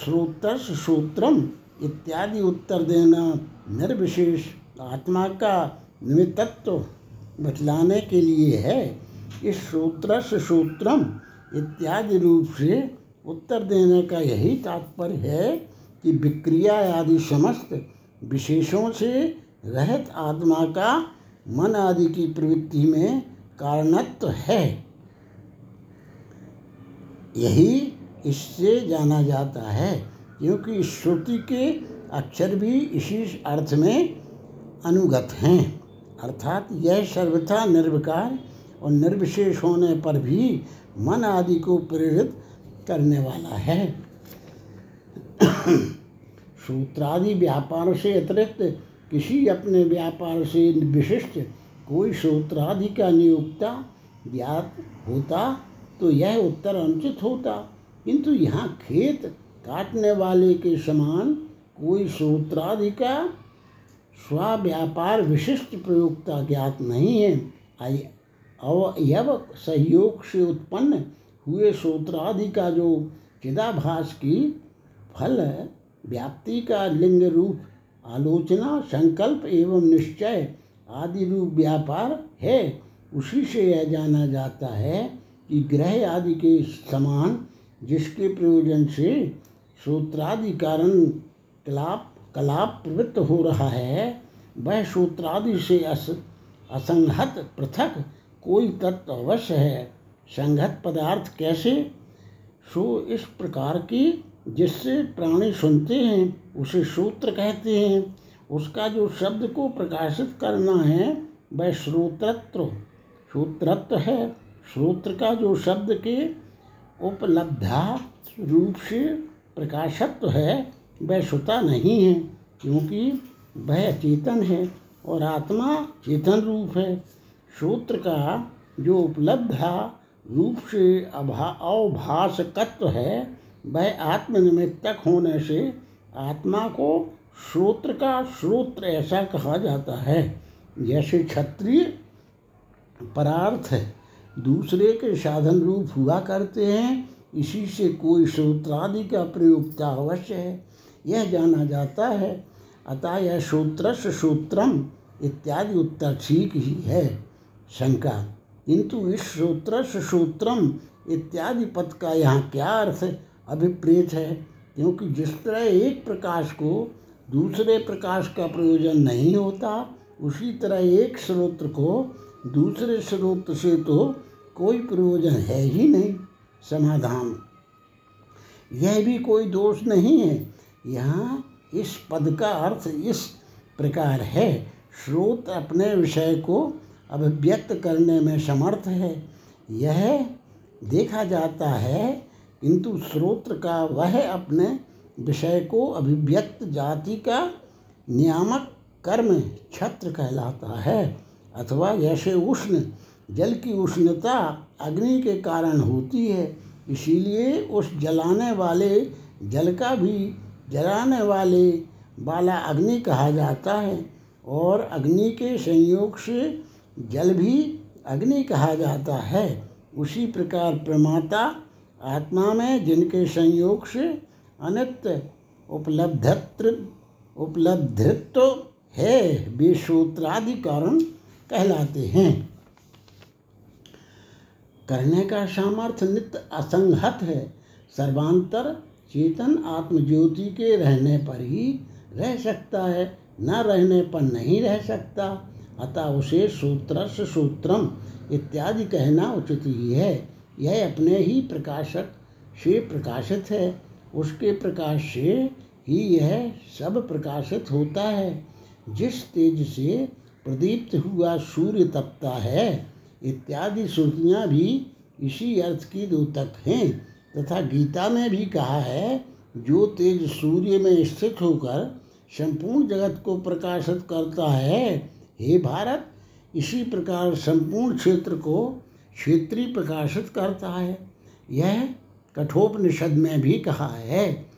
श्रोतस सूत्रम इत्यादि उत्तर देना निर्विशेष आत्मा का निमित्तत्व बतलाने के लिए है। इस सूत्र से सूत्रम इत्यादि रूप से उत्तर देने का यही तात्पर्य है कि विक्रिया आदि समस्त विशेषों से रहित आत्मा का मन आदि की प्रवृत्ति में कारणत्व है। यही इससे जाना जाता है। क्योंकि श्रुति के अक्षर भी इसी अर्थ में अनुगत हैं। अर्थात यह सर्वथा निर्विकार और निर्विशेष होने पर भी मन आदि को प्रेरित करने वाला है। सूत्रादि व्यापार से अतिरिक्त किसी अपने व्यापार से विशिष्ट कोई सूत्रादि का नियुक्ता ज्ञात होता तो यह उत्तर अनुचित होता। किंतु यहाँ खेत काटने वाले के समान कोई सूत्रादि का स्वाव्यापार विशिष्ट प्रयोगता ज्ञात नहीं है। अवयव सहयोग से उत्पन्न हुए सूत्रादि का जो चिदाभास की फल व्याप्ति का लिंग रूप, आलोचना, संकल्प एवं निश्चय आदि रूप व्यापार है, उसी से यह जाना जाता है कि ग्रह आदि के समान जिसके प्रयोजन से सूत्रादि कारण कलाप कलाप प्रवृत्त हो रहा है। वह सूत्रादि से अस, असंगत पृथक कोई तत्व अवश्य है। संगत पदार्थ कैसे? सो इस प्रकार की जिससे प्राणी सुनते हैं, उसे सूत्र कहते हैं। उसका जो शब्द को प्रकाशित करना है, वह श्रोतृत्व श्रोत्रत्व है। श्रोत्र का जो शब्द के उपलब्धा रूप से प्रकाशत्व है, वह श्रुता नहीं है, क्योंकि वह चेतन है और आत्मा चेतन रूप है। सूत्र का जो उपलब्धा रूप से अभा अवभाषकत्व है, वह आत्मनिमित्तक होने से आत्मा को श्रोत्र का श्रोत्र ऐसा कहा जाता है। जैसे क्षत्रिय परार्थ दूसरे के साधन रूप हुआ करते हैं इसी से कोई सूत्रादि का प्रयोगता अवश्य है? यह जाना जाता है। अतः यह सूत्रस सूत्रम इत्यादि उत्तर ठीक ही है। शंका। किंतु इस सूत्रस सूत्रम इत्यादि पद का यहाँ क्या अर्थ अभिप्रेत है? क्योंकि जिस तरह एक प्रकाश को दूसरे प्रकाश का प्रयोजन नहीं होता, उसी तरह एक स्रोत्र को दूसरे स्रोत से तो कोई प्रयोजन है ही नहीं। समाधान। यह भी कोई दोष नहीं है। यहाँ इस पद का अर्थ इस प्रकार है। स्रोत अपने विषय को अभिव्यक्त करने में समर्थ है। यह देखा जाता है, किंतु स्रोत्र का वह अपने विषय को अभिव्यक्त जाति का नियामक कर्म छत्र कहलाता है, अथवा जैसे उष्ण, जल की उष्णता अग्नि के कारण होती है। इसीलिए उस जलाने वाले जल का भी जलाने वाले वाला अग्नि कहा जाता है और अग्नि के संयोग से जल भी अग्नि कहा जाता है। उसी प्रकार प्रमाता आत्मा में जिनके संयोग से अनित्य उपलब्धत्र उपलब्धित्व है, वे सूत्रादि कारण कहलाते हैं। करने का सामर्थ्य नित्य असंगत है। सर्वांतर चेतन आत्मज्योति के रहने पर ही रह सकता है, न रहने पर नहीं रह सकता। अतः उसे सूत्रस सूत्रम इत्यादि कहना उचित ही है। यह अपने ही प्रकाशक से प्रकाशित है। उसके प्रकाश से ही यह सब प्रकाशित होता है। जिस तेज से प्रदीप्त हुआ सूर्य तपता है इत्यादि श्रुतियाँ भी इसी अर्थ की द्योतक हैं। तथा गीता में भी कहा है, जो तेज सूर्य में स्थित होकर संपूर्ण जगत को प्रकाशित करता है, हे भारत, इसी प्रकार संपूर्ण क्षेत्र को क्षेत्रीय प्रकाशित करता है। यह कठोपनिषद में भी कहा है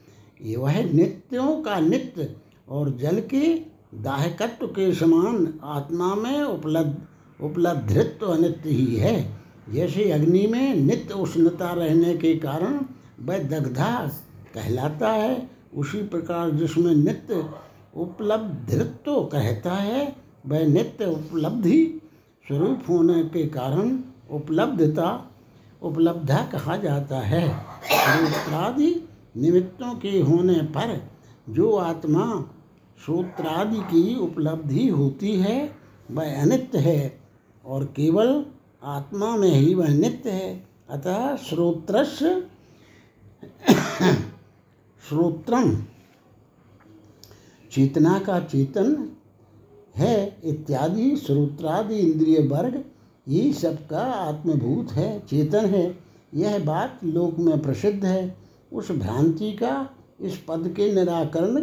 वह नित्यों का नित्य और जल के दाहकत्व के समान आत्मा में उपलब्ध उपलब्धित्व अनित्य ही है। जैसे अग्नि में नित्य उष्णता रहने के कारण वह दग्धा कहलाता है, उसी प्रकार जिसमें नित्य उपलब्धित्व कहता है, वह नित्य उपलब्धि स्वरूप होने के कारण उपलब्धता, उपलब्धा कहा जाता है। सूत्रादि निमित्तों के होने पर जो आत्मा सूत्रादि की उपलब्धि होती है, वह अनित्य है। और केवल आत्मा में ही वह नित्य है। अतः श्रोत्रस श्रोत्रम चेतना का चेतन है इत्यादि श्रोत्रादि इंद्रिय वर्ग, ये सबका आत्मभूत है, चेतन है। यह बात लोक में प्रसिद्ध है। उस भ्रांति का इस पद के निराकरण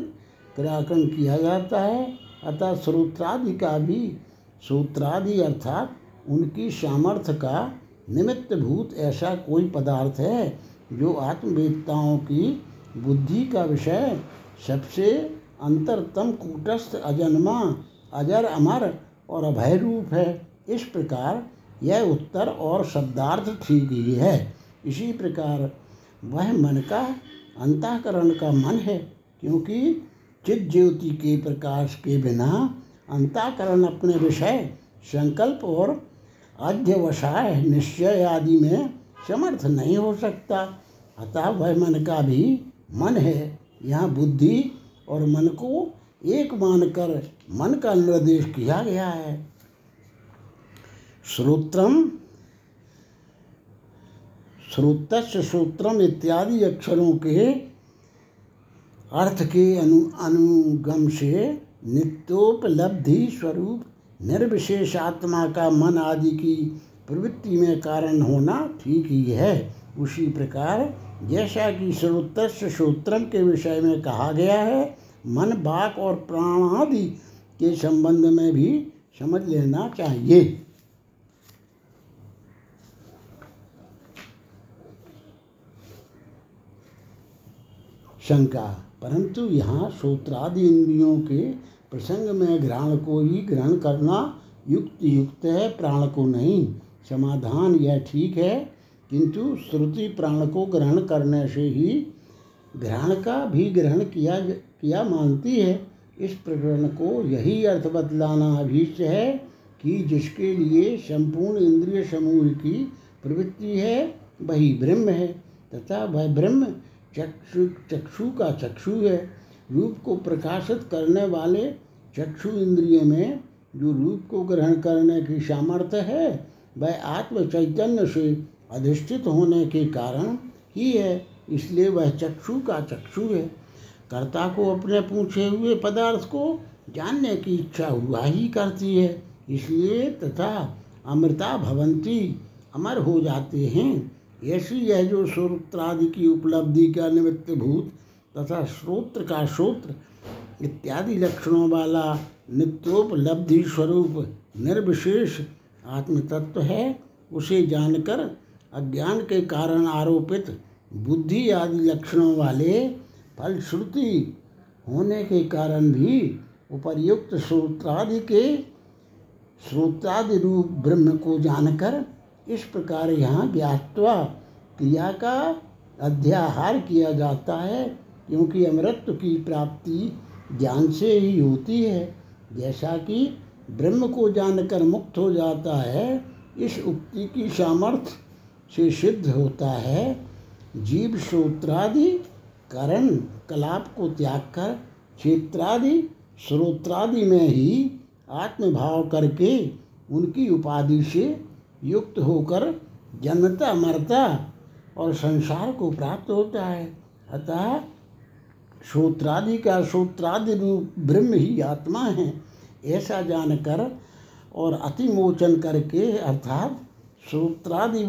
निराकरण किया जाता है। अतः श्रोत्रादि का भी सूत्रादि अर्थात उनकी सामर्थ्य का निमित्त भूत ऐसा कोई पदार्थ है जो आत्मवेदताओं की बुद्धि का विषय सबसे अंतरतम कूटस्थ, अजन्मा, अजर, अमर और अभय रूप है। इस प्रकार यह उत्तर और शब्दार्थ ठीक ही है। इसी प्रकार वह मन का अंतःकरण का मन है, क्योंकि चित ज्योति के प्रकाश के बिना अंतःकरण अपने विषय, संकल्प और अध्यवसाय निश्चय आदि में समर्थ नहीं हो सकता। अतः वह मन का भी मन है। यहाँ बुद्धि और मन को एक मानकर मन का निर्देश किया गया है। श्रोत्रम श्रोतस्य सूत्रम इत्यादि अक्षरों के अर्थ के अनु, अनुगम से नित्योपलब्धि स्वरूप, निर्विशेष आत्मा का मन आदि की प्रवृत्ति में कारण होना ठीक ही है। उसी प्रकार जैसा कि श्रोतस्य सूत्रम के विषय में कहा गया है, मन, बाक और प्राण आदि के संबंध में भी समझ लेना चाहिए। शंका, परंतु यहाँ सूत्रादि इंद्रियों के प्रसंग में ग्रहण को ही ग्रहण करना युक्त युक्त है, प्राण को नहीं। समाधान यह ठीक है, किंतु श्रुति प्राण को ग्रहण करने से ही ग्रहण का भी ग्रहण किया किया मानती है। इस प्रकरण को यही अर्थ बतलाना अभीष्ट है कि जिसके लिए संपूर्ण इंद्रिय समूह की प्रवृत्ति है, वही ब्रह्म है। तथा वह ब्रह्म चक्षु चक्षु का चक्षु है। रूप को प्रकाशित करने वाले चक्षु इंद्रिय में जो रूप को ग्रहण करने की सामर्थ्य है, वह आत्म चैतन्य से अधिष्ठित होने के कारण ही है, इसलिए वह चक्षु का चक्षु है। कर्ता को अपने पूछे हुए पदार्थ को जानने की इच्छा हुआ ही करती है, इसलिए तथा अमृता भवंती अमर हो जाते हैं। ऐसी यह जो श्रोत्रादि की उपलब्धि का निमित्त भूत तथा श्रोत्र का श्रोत्र इत्यादि लक्षणों वाला नित्योपलब्धि स्वरूप निर्विशेष आत्मतत्व है, उसे जानकर अज्ञान के कारण आरोपित बुद्धि आदि लक्षणों वाले फलश्रुति होने के कारण भी उपर्युक्त श्रोत्रादि के श्रोत्रादि रूप ब्रह्म को जानकर इस प्रकार यहाँ ज्ञातवा क्रिया का अध्याहार किया जाता है। क्योंकि अमृत की प्राप्ति ज्ञान से ही होती है। जैसा कि ब्रह्म को जानकर मुक्त हो जाता है, इस उक्ति की सामर्थ्य से सिद्ध होता है। जीव श्रोत्रादि करण कलाप को त्याग कर क्षेत्रादि श्रोत्रादि में ही आत्मभाव करके उनकी उपाधि से युक्त होकर जन्मता मरता और संसार को प्राप्त होता है। अतः श्रोत्रादि का श्रोत्रादि रूप ब्रह्म ही आत्मा है, ऐसा जानकर और अतिमोचन करके अर्थात श्रोत्रादि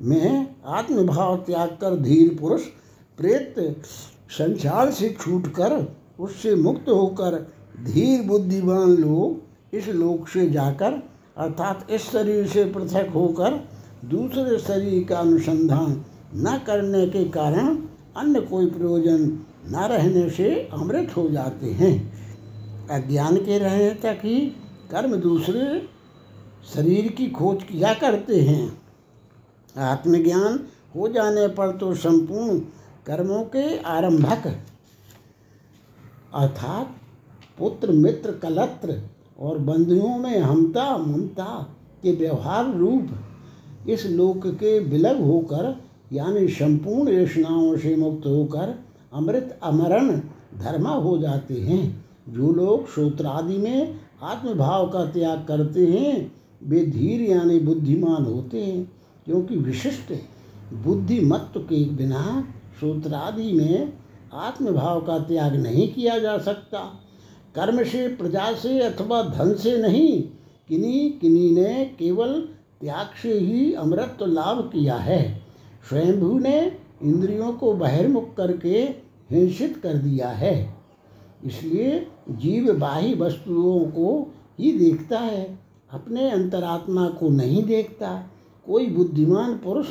में आत्मभाव त्याग कर धीर पुरुष प्रेत संसार से छूटकर उससे मुक्त होकर धीर बुद्धिमान लोग इस लोक से जाकर अर्थात इस शरीर से पृथक होकर दूसरे शरीर का अनुसंधान न करने के कारण अन्य कोई प्रयोजन न रहने से अमृत हो जाते हैं। अज्ञान के रहने तक ही कर्म दूसरे शरीर की खोज किया करते हैं। आत्मज्ञान हो जाने पर तो संपूर्ण कर्मों के आरंभक, अर्थात पुत्र, मित्र, कलत्र और बंधुओं में हमता, ममता के व्यवहार रूप इस लोक के विलग होकर, यानी संपूर्ण योजनाओं से मुक्त होकर अमृत अमरण धर्मा हो जाते हैं। जो लोग सूत्रादि में आत्मभाव का त्याग करते हैं, वे धीर यानी बुद्धिमान होते हैं, क्योंकि विशिष्ट बुद्धिमत्व के बिना सूत्रादि में आत्मभाव का त्याग नहीं किया जा सकता। कर्म से, प्रजा से अथवा धन से नहीं, किन्हीं किन्हीं ने केवल त्याग से ही अमृत लाभ किया है। स्वयंभू ने इंद्रियों को बहिर्मुख करके हिंसित कर दिया है। इसलिए जीव बाह्य वस्तुओं को ही देखता है, अपने अंतरात्मा को नहीं देखता। कोई बुद्धिमान पुरुष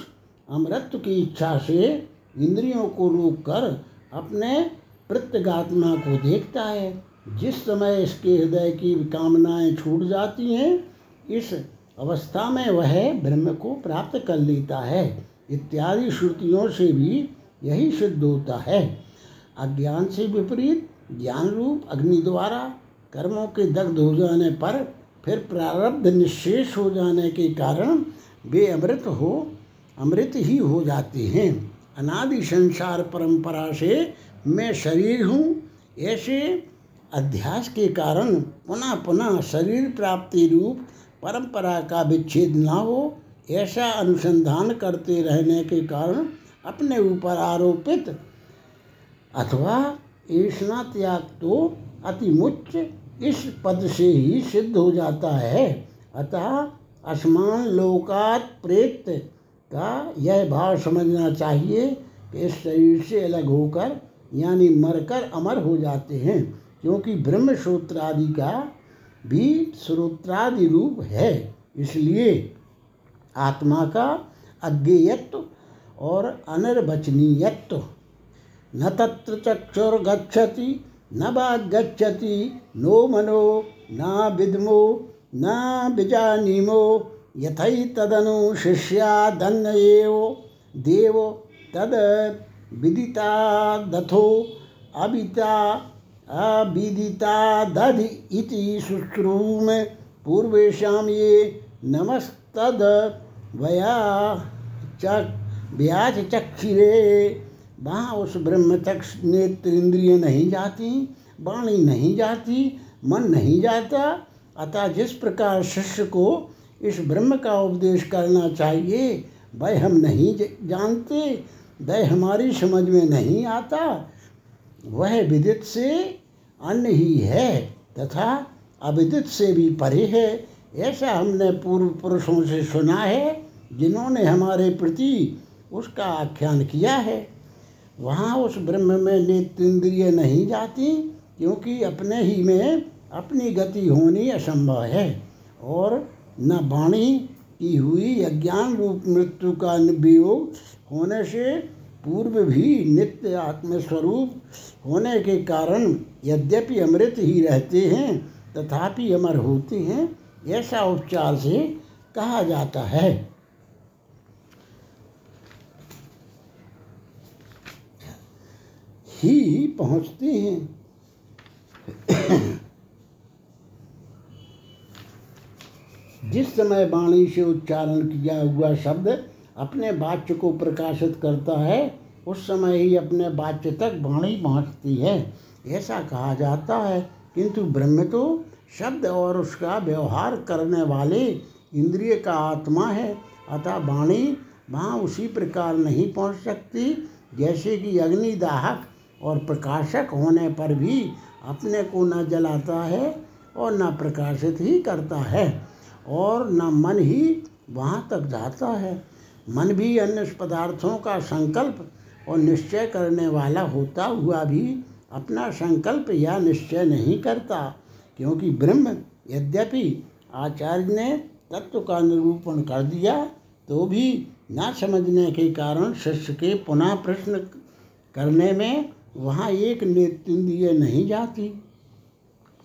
अमृत की इच्छा से इंद्रियों को रोक कर अपने प्रत्यगात्मा को देखता है। जिस समय इसके हृदय की कामनाएँ छूट जाती हैं, इस अवस्था में वह ब्रह्म को प्राप्त कर लेता है। इत्यादि श्रुतियों से भी यही सिद्ध होता है। अज्ञान से विपरीत ज्ञान रूप अग्नि द्वारा कर्मों के दग्ध हो जाने पर फिर प्रारब्ध निशेष हो जाने के कारण वे अमृत हो, अमृत ही हो जाते हैं। अनादि संसार परंपरा से मैं शरीर हूँ, ऐसे अध्यास के कारण पुनः पुनः शरीर प्राप्ति रूप परंपरा का विच्छेद ना हो ऐसा अनुसंधान करते रहने के कारण अपने ऊपर आरोपित अथवा ईष्णा त्याग तो अतिमुच्च इस पद से ही सिद्ध हो जाता है। अतः असमान लोकात प्रेत का यह भाव समझना चाहिए कि इस शरीर से अलग होकर, यानी मरकर अमर हो जाते हैं, क्योंकि ब्रह्म सूत्र का भी श्रोत्रादि रूप है। इसलिए आत्मा का अज्ञेयत्व और अनिर्वचनीयत्व। न तत्र चक्षुर्गच्छति, न वाग्गच्छति, नो मनो, न विद्मो, न बीजानीमो यथै तदनु शिष्यादन्न एव देव तद विदिता दथो अविता अविदिता दधि इति शुश्रूम पूर्वेशां ये नमस्तद वया ब्याज चक्षिरे वहाँ उस ब्रह्म तक नेत्र इंद्रिय नहीं जाती, वाणी नहीं जाती, मन नहीं जाता। अतः जिस प्रकार शिष्य को इस ब्रह्म का उपदेश करना चाहिए, वह हम नहीं जानते, वह हमारी समझ में नहीं आता। वह विदित से अन्य ही है, तथा अविदित से भी परे है। ऐसा हमने पूर्व पुरुषों से सुना है, जिन्होंने हमारे प्रति उसका आख्यान किया है। वहाँ उस ब्रह्म में नेत्र इंद्रिय नहीं जाती, क्योंकि अपने ही में अपनी गति होनी असंभव है, और न वाणी की हुई अज्ञान रूप मृत्यु का वियोग होने से पूर्व भी नित्य आत्मस्वरूप होने के कारण यद्यपि अमृत ही रहते हैं, तथापि अमर होते हैं ऐसा उपचार से कहा जाता है। ही पहुँचते हैं। जिस समय वाणी से उच्चारण किया हुआ शब्द अपने वाच्य को प्रकाशित करता है, उस समय ही अपने वाच्य तक वाणी पहुँचती है। ऐसा कहा जाता है, किंतु ब्रह्म तो शब्द और उसका व्यवहार करने वाले इंद्रिय का आत्मा है। अतः वाणी वहाँ उसी प्रकार नहीं पहुँच सकती, जैसे कि अग्निदाहक और प्रकाशक होने पर भी अपने को न जलाता है और न प्रकाशित ही करता है और न मन ही वहाँ तक जाता है। मन भी अन्य पदार्थों का संकल्प और निश्चय करने वाला होता हुआ भी अपना संकल्प या निश्चय नहीं करता। क्योंकि ब्रह्म यद्यपि आचार्य ने तत्व का निरूपण कर दिया तो भी न समझने के कारण शिष्य के पुनः प्रश्न करने में वहाँ एक नेत्रिंद्रिय नहीं जाती।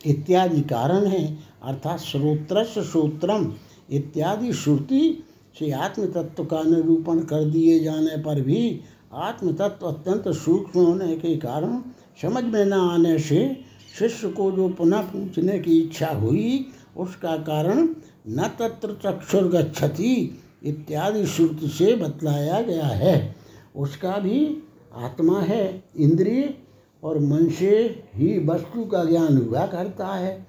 इत्यादि कारण है, अर्थात श्रोत्रस श्रोत्रम इत्यादि श्रुति से आत्म तत्व का निरूपण कर दिए जाने पर भी आत्म तत्व अत्यंत सूक्ष्म होने के कारण समझ में न आने से शिष्य को जो पुनः पूछने की इच्छा हुई, उसका कारण न तत्र चक्षुर्गछति इत्यादि श्रुति से बतलाया गया है। उसका भी आत्मा है, इंद्रिय और मन से ही वस्तु का ज्ञान हुआ करता है।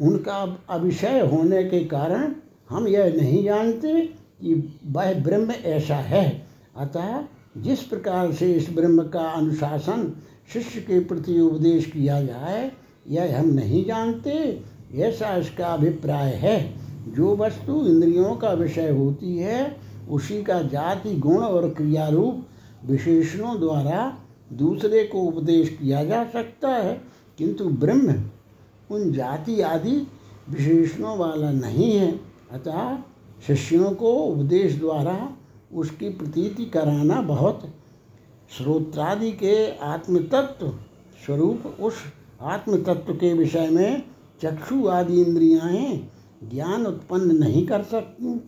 उनका अविषय होने के कारण हम यह नहीं जानते कि वह ब्रह्म ऐसा है। अतः जिस प्रकार से इस ब्रह्म का अनुशासन शिष्य के प्रति उपदेश किया जाए यह हम नहीं जानते। ऐसा इसका अभिप्राय है। जो वस्तु इंद्रियों का विषय होती है, उसी का जाति, गुण और क्रिया रूप विशेषणों द्वारा दूसरे को उपदेश किया जा सकता है। किंतु ब्रह्म, उन जाति आदि विशेषणों वाला नहीं है। अतः शिष्यों को उपदेश द्वारा उसकी प्रतीति कराना बहुत श्रोत्रादि के आत्मतत्व स्वरूप उस आत्मतत्व के विषय में चक्षु आदि इंद्रियाएँ ज्ञान उत्पन्न नहीं कर सकती।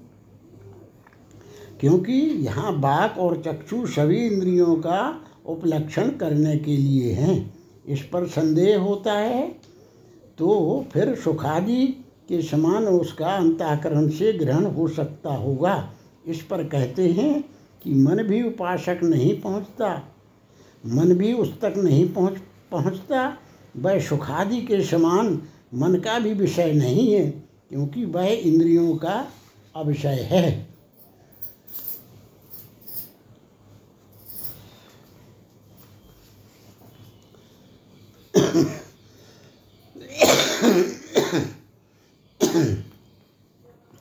क्योंकि यहाँ बाक और चक्षु सभी इंद्रियों का उपलक्षण करने के लिए हैं। इस पर संदेह होता है। तो फिर सुखादि के समान उसका अंतःकरण से ग्रहण हो सकता होगा। इस पर कहते हैं कि मन भी उपासक नहीं पहुँचता। मन भी उस तक नहीं पहुँच, पहुँचता वह सुखादि के समान मन का भी विषय नहीं है, क्योंकि वह इंद्रियों का अविषय है।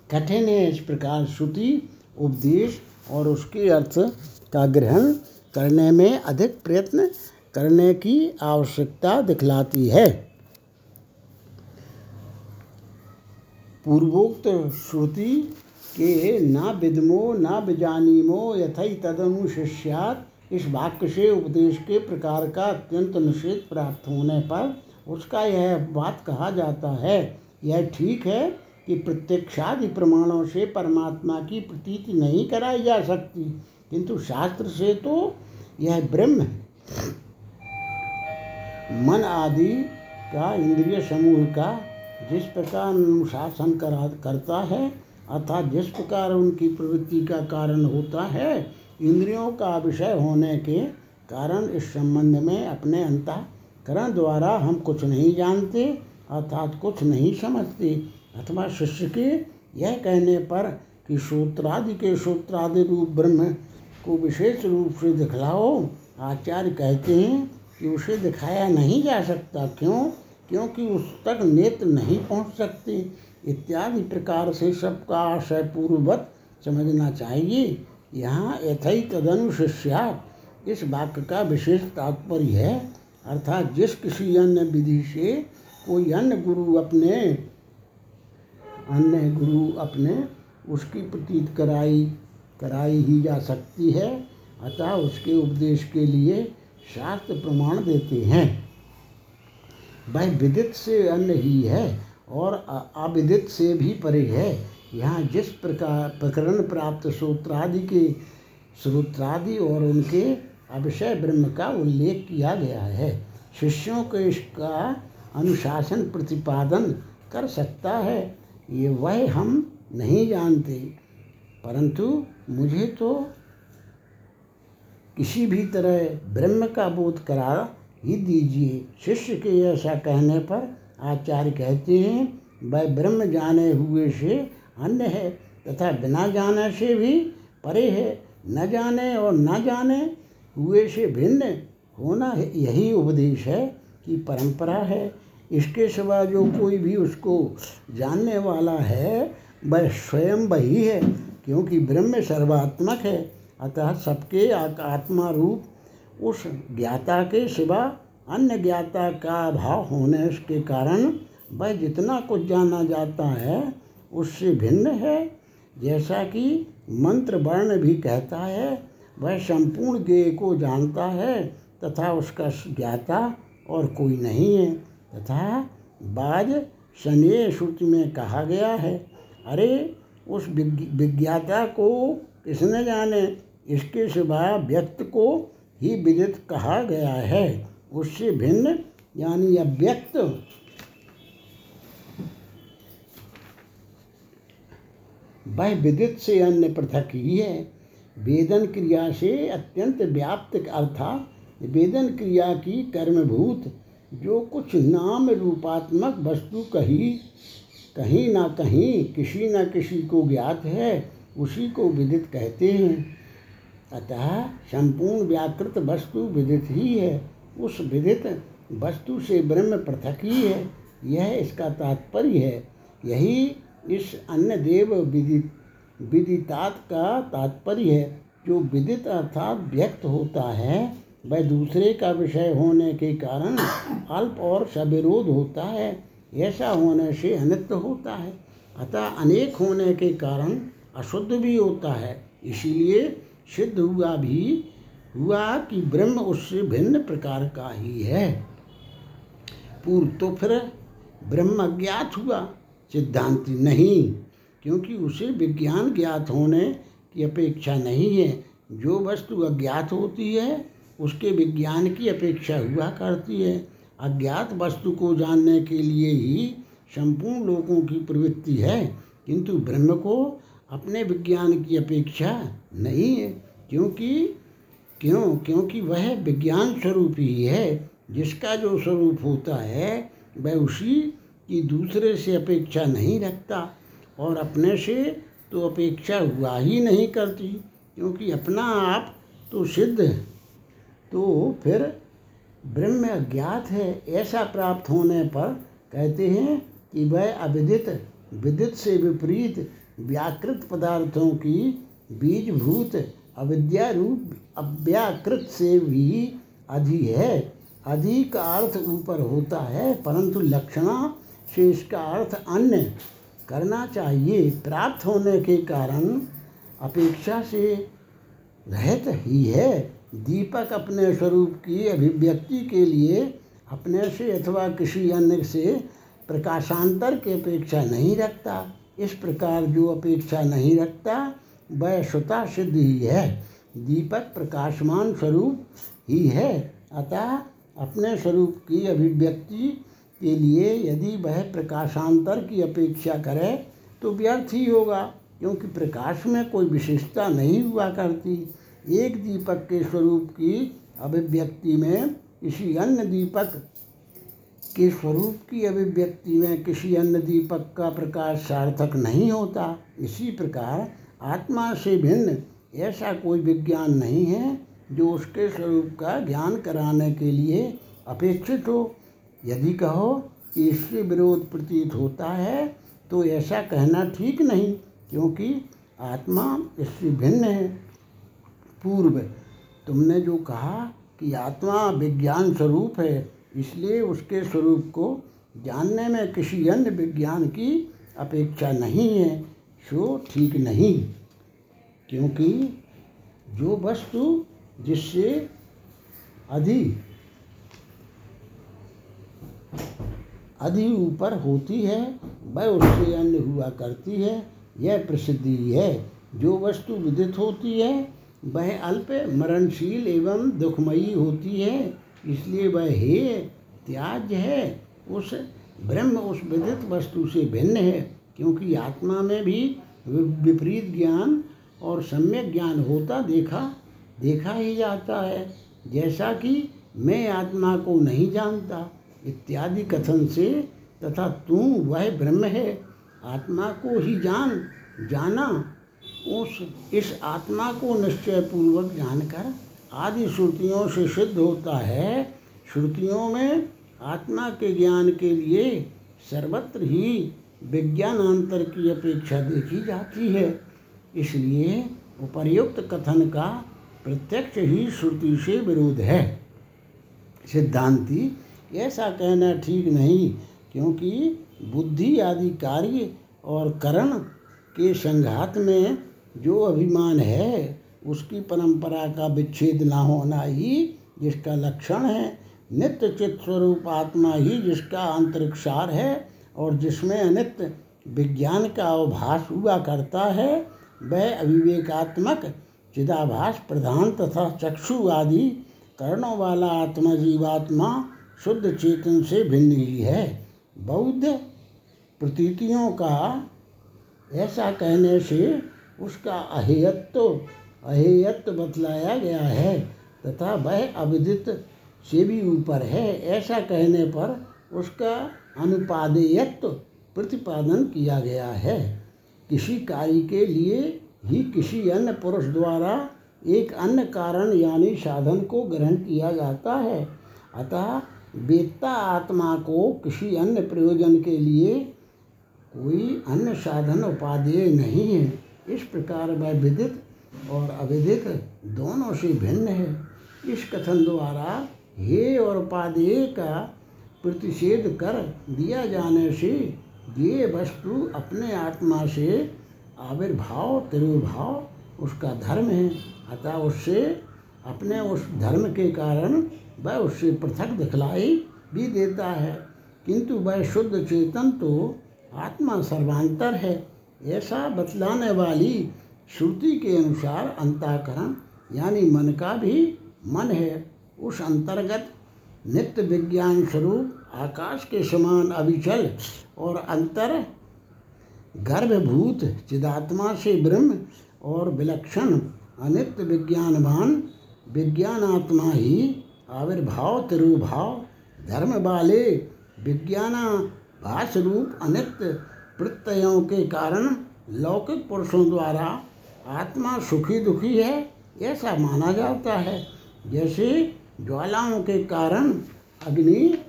कठिन है इस प्रकार श्रुति, उपदेश और उसके अर्थ का ग्रहण करने में अधिक प्रयत्न करने की आवश्यकता दिखलाती है। पूर्वोक्त श्रुति के ना विदमो न विजानीमो यथई तदनुशिष्यात। इस वाक्य से उपदेश के प्रकार का अत्यंत निषेध प्राप्त होने पर उसका यह बात कहा जाता है। यह ठीक है कि प्रत्यक्षादि प्रमाणों से परमात्मा की प्रतीति नहीं कराई जा सकती, किंतु शास्त्र से तो यह ब्रह्म है। मन आदि का, इंद्रिय समूह का, जिस प्रकार अनुशासन करा, करता है, अर्थात जिस प्रकार उनकी प्रवृत्ति का कारण होता है, इंद्रियों का विषय होने के कारण इस संबंध में अपने अंतकरण द्वारा हम कुछ नहीं जानते, अर्थात कुछ नहीं समझते। अथवा शिष्य के यह कहने पर कि सूत्रादि के सूत्रादि रूप ब्रह्म को विशेष रूप से दिखलाओ, आचार्य कहते हैं कि उसे दिखाया नहीं जा सकता। क्यों? क्योंकि उस तक नेत्र नहीं पहुँच सकते। इत्यादि प्रकार से सबका आशय पूर्ववत समझना चाहिए। यहाँ यथई तदनु शिष्यात इस वाक्य का विशेष तात्पर्य है, अर्थात जिस किसी अन्य विधि से कोई अन्य गुरु अपने, अन्य गुरु अपने उसकी प्रतीत कराई कराई ही जा सकती है। अतः उसके उपदेश के लिए शास्त्र प्रमाण देते हैं। वह विदित से अन्य ही है और अविदित से भी परे है। यहाँ जिस प्रकार प्रकरण प्राप्त सूत्रादि के सूत्रादि और उनके अभिषय ब्रह्म का उल्लेख किया गया है। शिष्यों को इसका अनुशासन प्रतिपादन कर सकता है, ये वह हम नहीं जानते। परंतु मुझे तो किसी भी तरह ब्रह्म का बोध करा, ही दीजिए। शिष्य के ऐसा कहने पर आचार्य कहते हैं, वह ब्रह्म जाने हुए से अन्य है, तथा बिना जाने से भी परे है। न जाने और न जाने हुए से भिन्न होना यही उपदेश है कि परंपरा है। इसके सिवा जो कोई भी उसको जानने वाला है, वह स्वयं वही है, क्योंकि ब्रह्म सर्वात्मक है। अतः सबके आत्मा रूप उस ज्ञाता के सिवा अन्य ज्ञाता का अभाव होने के कारण वह जितना कुछ जाना जाता है, उससे भिन्न है। जैसा कि मंत्र वर्ण भी कहता है, वह संपूर्ण ज्ञेय को जानता है, तथा उसका ज्ञाता और कोई नहीं है। तथा बाज शनि श्रुति में कहा गया है, अरे, उस विज्ञाता को किसने जाने? इसके सिवा व्यक्त को ही विदित कहा गया है। उससे भिन्न, यानी अव्यक्त। वह विदित से अन्य पृथक ही है। वेदन क्रिया से अत्यंत व्याप्त अर्थात वेदन क्रिया की कर्मभूत, जो कुछ नाम रूपात्मक वस्तु कहीं कहीं ना कहीं किसी न किसी को ज्ञात है, उसी को विदित कहते हैं। अतः संपूर्ण व्याकृत वस्तु विदित ही है। उस विदित वस्तु से ब्रह्म पृथक ही है। यह इसका तात्पर्य है। यही इस अन्य देव विदित, विदितात का तात्पर्य है। जो विदित अर्थात व्यक्त होता है, वह दूसरे का विषय होने के कारण अल्प और सविरोध होता है। ऐसा होने से अनित्य होता है। अतः अनेक होने के कारण अशुद्ध भी होता है। इसीलिए सिद्ध हुआ भी हुआ कि ब्रह्म उससे भिन्न प्रकार का ही है। पूर्व तो फिर ब्रह्म अज्ञात हुआ, सिद्धांति नहीं, क्योंकि उसे विज्ञान ज्ञात होने की अपेक्षा नहीं है। जो वस्तु अज्ञात होती है, उसके विज्ञान की अपेक्षा हुआ करती है। अज्ञात वस्तु को जानने के लिए ही संपूर्ण लोगों की प्रवृत्ति है, किंतु ब्रह्म को अपने विज्ञान की अपेक्षा नहीं है। क्योंकि, क्यों, क्योंकि वह विज्ञान स्वरूप ही है। जिसका जो स्वरूप होता है, वह उसी की दूसरे से अपेक्षा नहीं रखता। और अपने से तो अपेक्षा हुआ ही नहीं करती। क्योंकि अपना आप तो सिद्ध तो फिर ब्रह्म अज्ञात है, ऐसा प्राप्त होने पर कहते हैं कि वह अविदित, विदित से विपरीत व्याकृत पदार्थों की बीजभूत अविद्या रूप अव्याकृत से भी अधि है। अधि का अर्थ ऊपर होता है, परंतु लक्षणा से इसका अर्थ अन्य करना चाहिए। प्राप्त होने के कारण अपेक्षा से रहत ही है। दीपक अपने स्वरूप की अभिव्यक्ति के लिए अपने से अथवा किसी अन्य से प्रकाशांतर की अपेक्षा नहीं रखता। इस प्रकार जो अपेक्षा नहीं रखता, वह स्वतः सिद्ध ही है। दीपक प्रकाशमान स्वरूप ही है। अतः अपने स्वरूप की अभिव्यक्ति के लिए यदि वह प्रकाशांतर की अपेक्षा करे तो व्यर्थ ही होगा, क्योंकि प्रकाश में कोई विशेषता नहीं हुआ करती। एक दीपक के स्वरूप की अभिव्यक्ति में किसी अन्य दीपक के स्वरूप की अभिव्यक्ति में किसी अन्य दीपक का प्रकाश सार्थक नहीं होता। इसी प्रकार आत्मा से भिन्न ऐसा कोई विज्ञान नहीं है जो उसके स्वरूप का ज्ञान कराने के लिए अपेक्षित हो। यदि कहो कि इससे विरोध प्रतीत होता है तो ऐसा कहना ठीक नहीं, क्योंकि आत्मा इससे भिन्न है। पूर्व तुमने जो कहा कि आत्मा विज्ञान स्वरूप है इसलिए उसके स्वरूप को जानने में किसी अन्य विज्ञान की अपेक्षा नहीं है, सो ठीक नहीं। क्योंकि जो वस्तु जिससे अधि अधि ऊपर होती है, वह उससे अन्य हुआ करती है, यह प्रसिद्धि है। जो वस्तु विदित होती है, वह अल्प मरणशील एवं दुखमयी होती है। इसलिए वह हे त्याज है, उस ब्रह्म उस विदित वस्तु से भिन्न है, क्योंकि आत्मा में भी विपरीत ज्ञान और सम्यक ज्ञान होता देखा देखा ही जाता है। जैसा कि मैं आत्मा को नहीं जानता, इत्यादि कथन से तथा तू वह ब्रह्म है, आत्मा को ही जान, जाना, उस, इस आत्मा को निश्चय पूर्वक जानकर आदि श्रुतियों से सिद्ध होता है, श्रुतियों में आत्मा के ज्ञान के लिए सर्वत्र ही विज्ञानांतर की अपेक्षा देखी जाती है। इसलिए उपर्युक्त कथन का प्रत्यक्ष ही श्रुति से विरोध है। सिद्धांति ऐसा कहना ठीक नहीं, क्योंकि बुद्धि आदि कार्य और करण के संघात में जो अभिमान है उसकी परंपरा का विच्छेद ना होना ही जिसका लक्षण है। नित्य चित्त स्वरूप आत्मा ही जिसका अंतरिक्षार है और जिसमें अनित्य विज्ञान का अवभास हुआ करता है, वह अविवेकात्मक, चिदाभास, प्रधान तथा चक्षु आदि कर्णों वाला आत्मा जीवात्मा शुद्ध चेतन से भिन्न ही है। बौद्ध प्रतीतियों का ऐसा कहने से उसका अहेयत्व अहेयत्व बतलाया गया है तथा वह अविदित से भी ऊपर है। ऐसा कहने पर उसका अनुपादेयत्व प्रतिपादन किया गया है। किसी कार्य के लिए ही किसी अन्य पुरुष द्वारा एक अन्य कारण यानी साधन को ग्रहण किया जाता है। अतः वेत्ता आत्मा को किसी अन्य प्रयोजन के लिए कोई अन्य साधन उपादेय नहीं है। इस प्रकार वह विदित और अविदित दोनों से भिन्न है। इस कथन द्वारा हे और उपादेय का प्रतिषेध कर दिया जाने से ये वस्तु अपने आत्मा से आविर्भाव, तिरुभाव उसका धर्म है। अतः उससे अपने उस धर्म के कारण वह उससे पृथक दिखलाई भी देता है। किंतु वह शुद्ध चेतन तो आत्मा सर्वांतर है। ऐसा बतलाने वाली श्रुति के अनुसार अंताकरण, यानी मन का भी मन है, उस अंतर्गत नित्य विज्ञान स्वरूप, आकाश के समान अविचल और अंतर, गर्भभूत, चिदात्मा से ब्रह्म और विलक्षण, अनित्य विज्ञानवान, विज्ञानात्मा ही, आविर्भाव, तिरुभाव, धर्म वाले विज्ञानाभास रूप अनित्य, प्रत्ययों के कारण, लौकिक पुरुषों द्वारा आत्मा सुखी दुखी है, ऐसा माना जाता है। जैसे ज्वालाओं के कारण अग्नि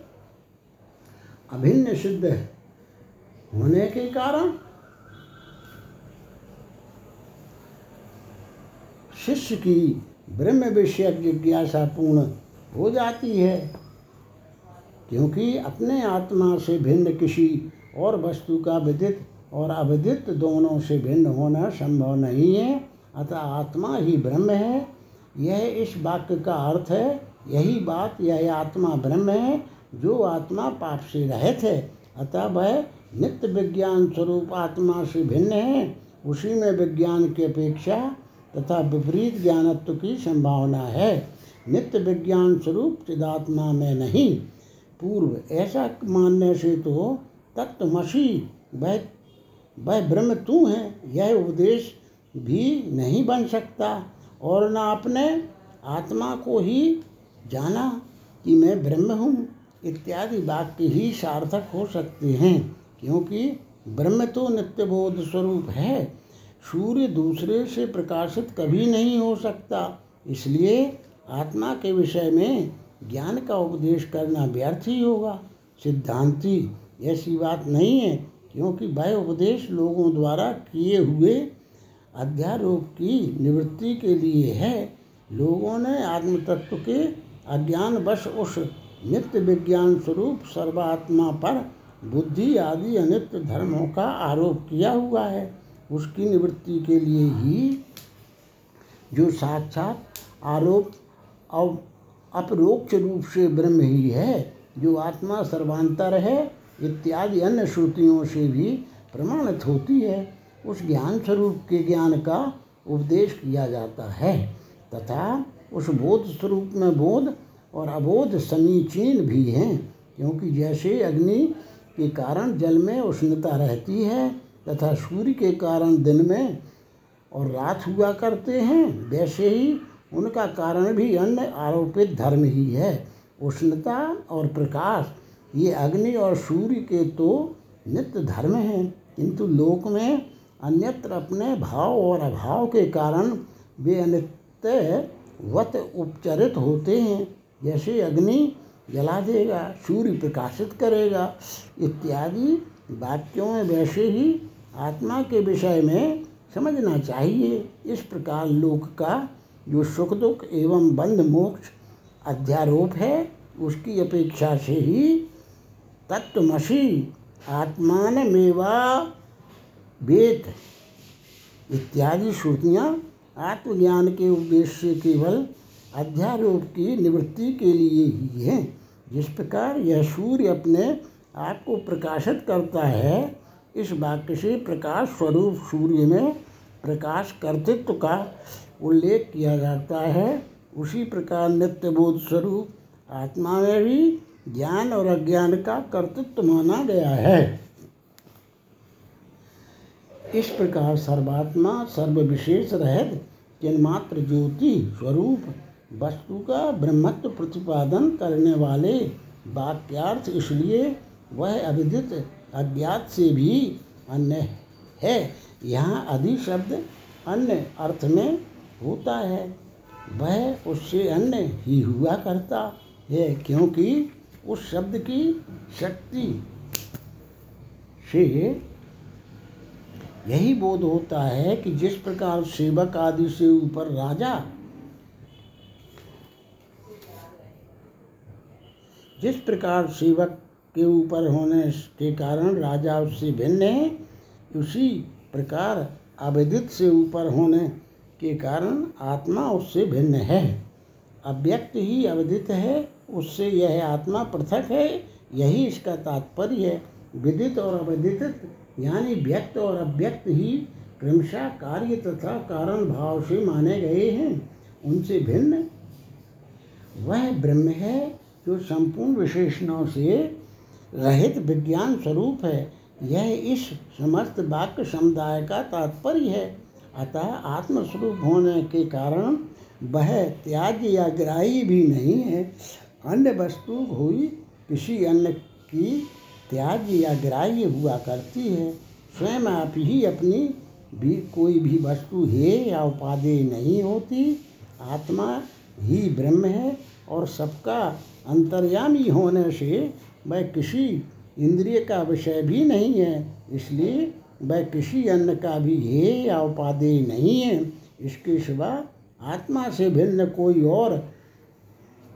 अभिन्न सिद्ध होने के कारण शिष्य की ब्रह्म विषयक जिज्ञासा पूर्ण हो जाती है, क्योंकि अपने आत्मा से भिन्न किसी और वस्तु का विदित और अविदित दोनों से भिन्न होना संभव नहीं है, अतः आत्मा ही ब्रह्म है। यह इस वाक्य का अर्थ है, यही बात, यह आत्मा ब्रह्म है, जो आत्मा पाप से रहित है। अतः वह नित्य विज्ञान स्वरूप आत्मा से भिन्न है। उसी में विज्ञान की अपेक्षा तथा विपरीत ज्ञानत्व की संभावना है। नित्य विज्ञान स्वरूप चिदात्मा में नहीं। पूर्व ऐसा मानने से तो तत्वमसी वह वह ब्रह्म तू है, यह उपदेश भी नहीं बन सकता। और न अपने आत्मा को ही जाना कि मैं ब्रह्म हूँ, इत्यादि वाक्य ही सार्थक हो सकते हैं, क्योंकि ब्रह्म तो नित्यबोध स्वरूप है। सूर्य दूसरे से प्रकाशित कभी नहीं हो सकता, इसलिए आत्मा के विषय में ज्ञान का उपदेश करना व्यर्थ ही होगा। सिद्धांति, ऐसी बात नहीं है क्योंकि वह उपदेश लोगों द्वारा किए हुए अध्यारोप की निवृत्ति के लिए है। लोगों ने आत्मतत्व के अज्ञान वश उस नित्य विज्ञान स्वरूप सर्वात्मा पर बुद्धि आदि अनित्य धर्मों का आरोप किया हुआ है। उसकी निवृत्ति के लिए ही जो साक्षात आरोप अपरोक्ष रूप से ब्रह्म ही है, जो आत्मा सर्वांतर है इत्यादि अन्य श्रुतियों से भी प्रमाणित होती है। उस ज्ञान स्वरूप के ज्ञान का उपदेश किया जाता है। तथा उस बोध स्वरूप में बोध और अबोध समीचीन भी हैं, क्योंकि जैसे अग्नि के कारण जल में उष्णता रहती है तथा सूर्य के कारण दिन में और रात हुआ करते हैं, वैसे ही उनका कारण भी अन्य आरोपित धर्म ही है। उष्णता और प्रकाश ये अग्नि और सूर्य के तो नित्य धर्म हैं, किंतु लोक में अन्यत्र अपने भाव और अभाव के कारण वे अनित्य वत उपचरित होते हैं। जैसे अग्नि जला देगा, सूर्य प्रकाशित करेगा, इत्यादि वाक्यों में वैसे ही आत्मा के विषय में समझना चाहिए। इस प्रकार लोक का जो सुख दुख एवं बंध मोक्ष अध्यारोप है, उसकी अपेक्षा से ही तत्वमसी आत्मान मेवा वेद इत्यादि श्रुतियाँ आत्मज्ञान के उद्देश्य केवल अध्यारोप की निवृत्ति के लिए ही हैं। जिस प्रकार यह सूर्य अपने आप को प्रकाशित करता है, इस वाक्य से प्रकाश स्वरूप सूर्य में प्रकाश कर्तृत्व का उल्लेख किया जाता है। उसी प्रकार नित्य बोध स्वरूप आत्मा में भी ज्ञान और अज्ञान का कर्तृत्व माना गया है। इस प्रकार सर्वात्मा सर्वविशेष रहत चिन्मात्र ज्योति स्वरूप, वस्तु का ब्रह्मत्व प्रतिपादन करने वाले वाक्यार्थ इसलिए वह अविदित अज्ञात से भी अन्य है। यहाँ अधि शब्द अन्य अर्थ में होता है। वह उससे अन्य ही हुआ करता है, क्योंकि उस शब्द की शक्ति से यही बोध होता है कि जिस प्रकार सेवक आदि से ऊपर राजा, जिस प्रकार सेवक के ऊपर होने के कारण राजा उससे भिन्न है, उसी प्रकार अविदित से ऊपर होने के कारण आत्मा उससे भिन्न है। अव्यक्त ही अवधित है उससे यह आत्मा पृथक है, यही इसका तात्पर्य है। विदित और अविदित, यानी व्यक्त और अव्यक्त ही क्रमशः कार्य तथा कारण भाव से माने गए हैं, उनसे भिन्न। वह ब्रह्म है जो संपूर्ण विशेषणों से रहित विज्ञान स्वरूप है। यह इस समस्त वाक्य समुदाय का तात्पर्य है। अतः आत्मस्वरूप होने के कारण वह त्याग या ग्राही भी नहीं है। अन्य वस्तु हुई, किसी अन्य की त्याज्य या ग्राह्य हुआ करती है, स्वयं आप ही अपनी भी कोई भी वस्तु है या उपादेय नहीं होती। आत्मा ही ब्रह्म है और सबका अंतर्यामी होने से वह किसी इंद्रिय का विषय भी नहीं है, इसलिए वह किसी अन्य का भी है या उपादेय नहीं है। इसके सिवा आत्मा से भिन्न कोई और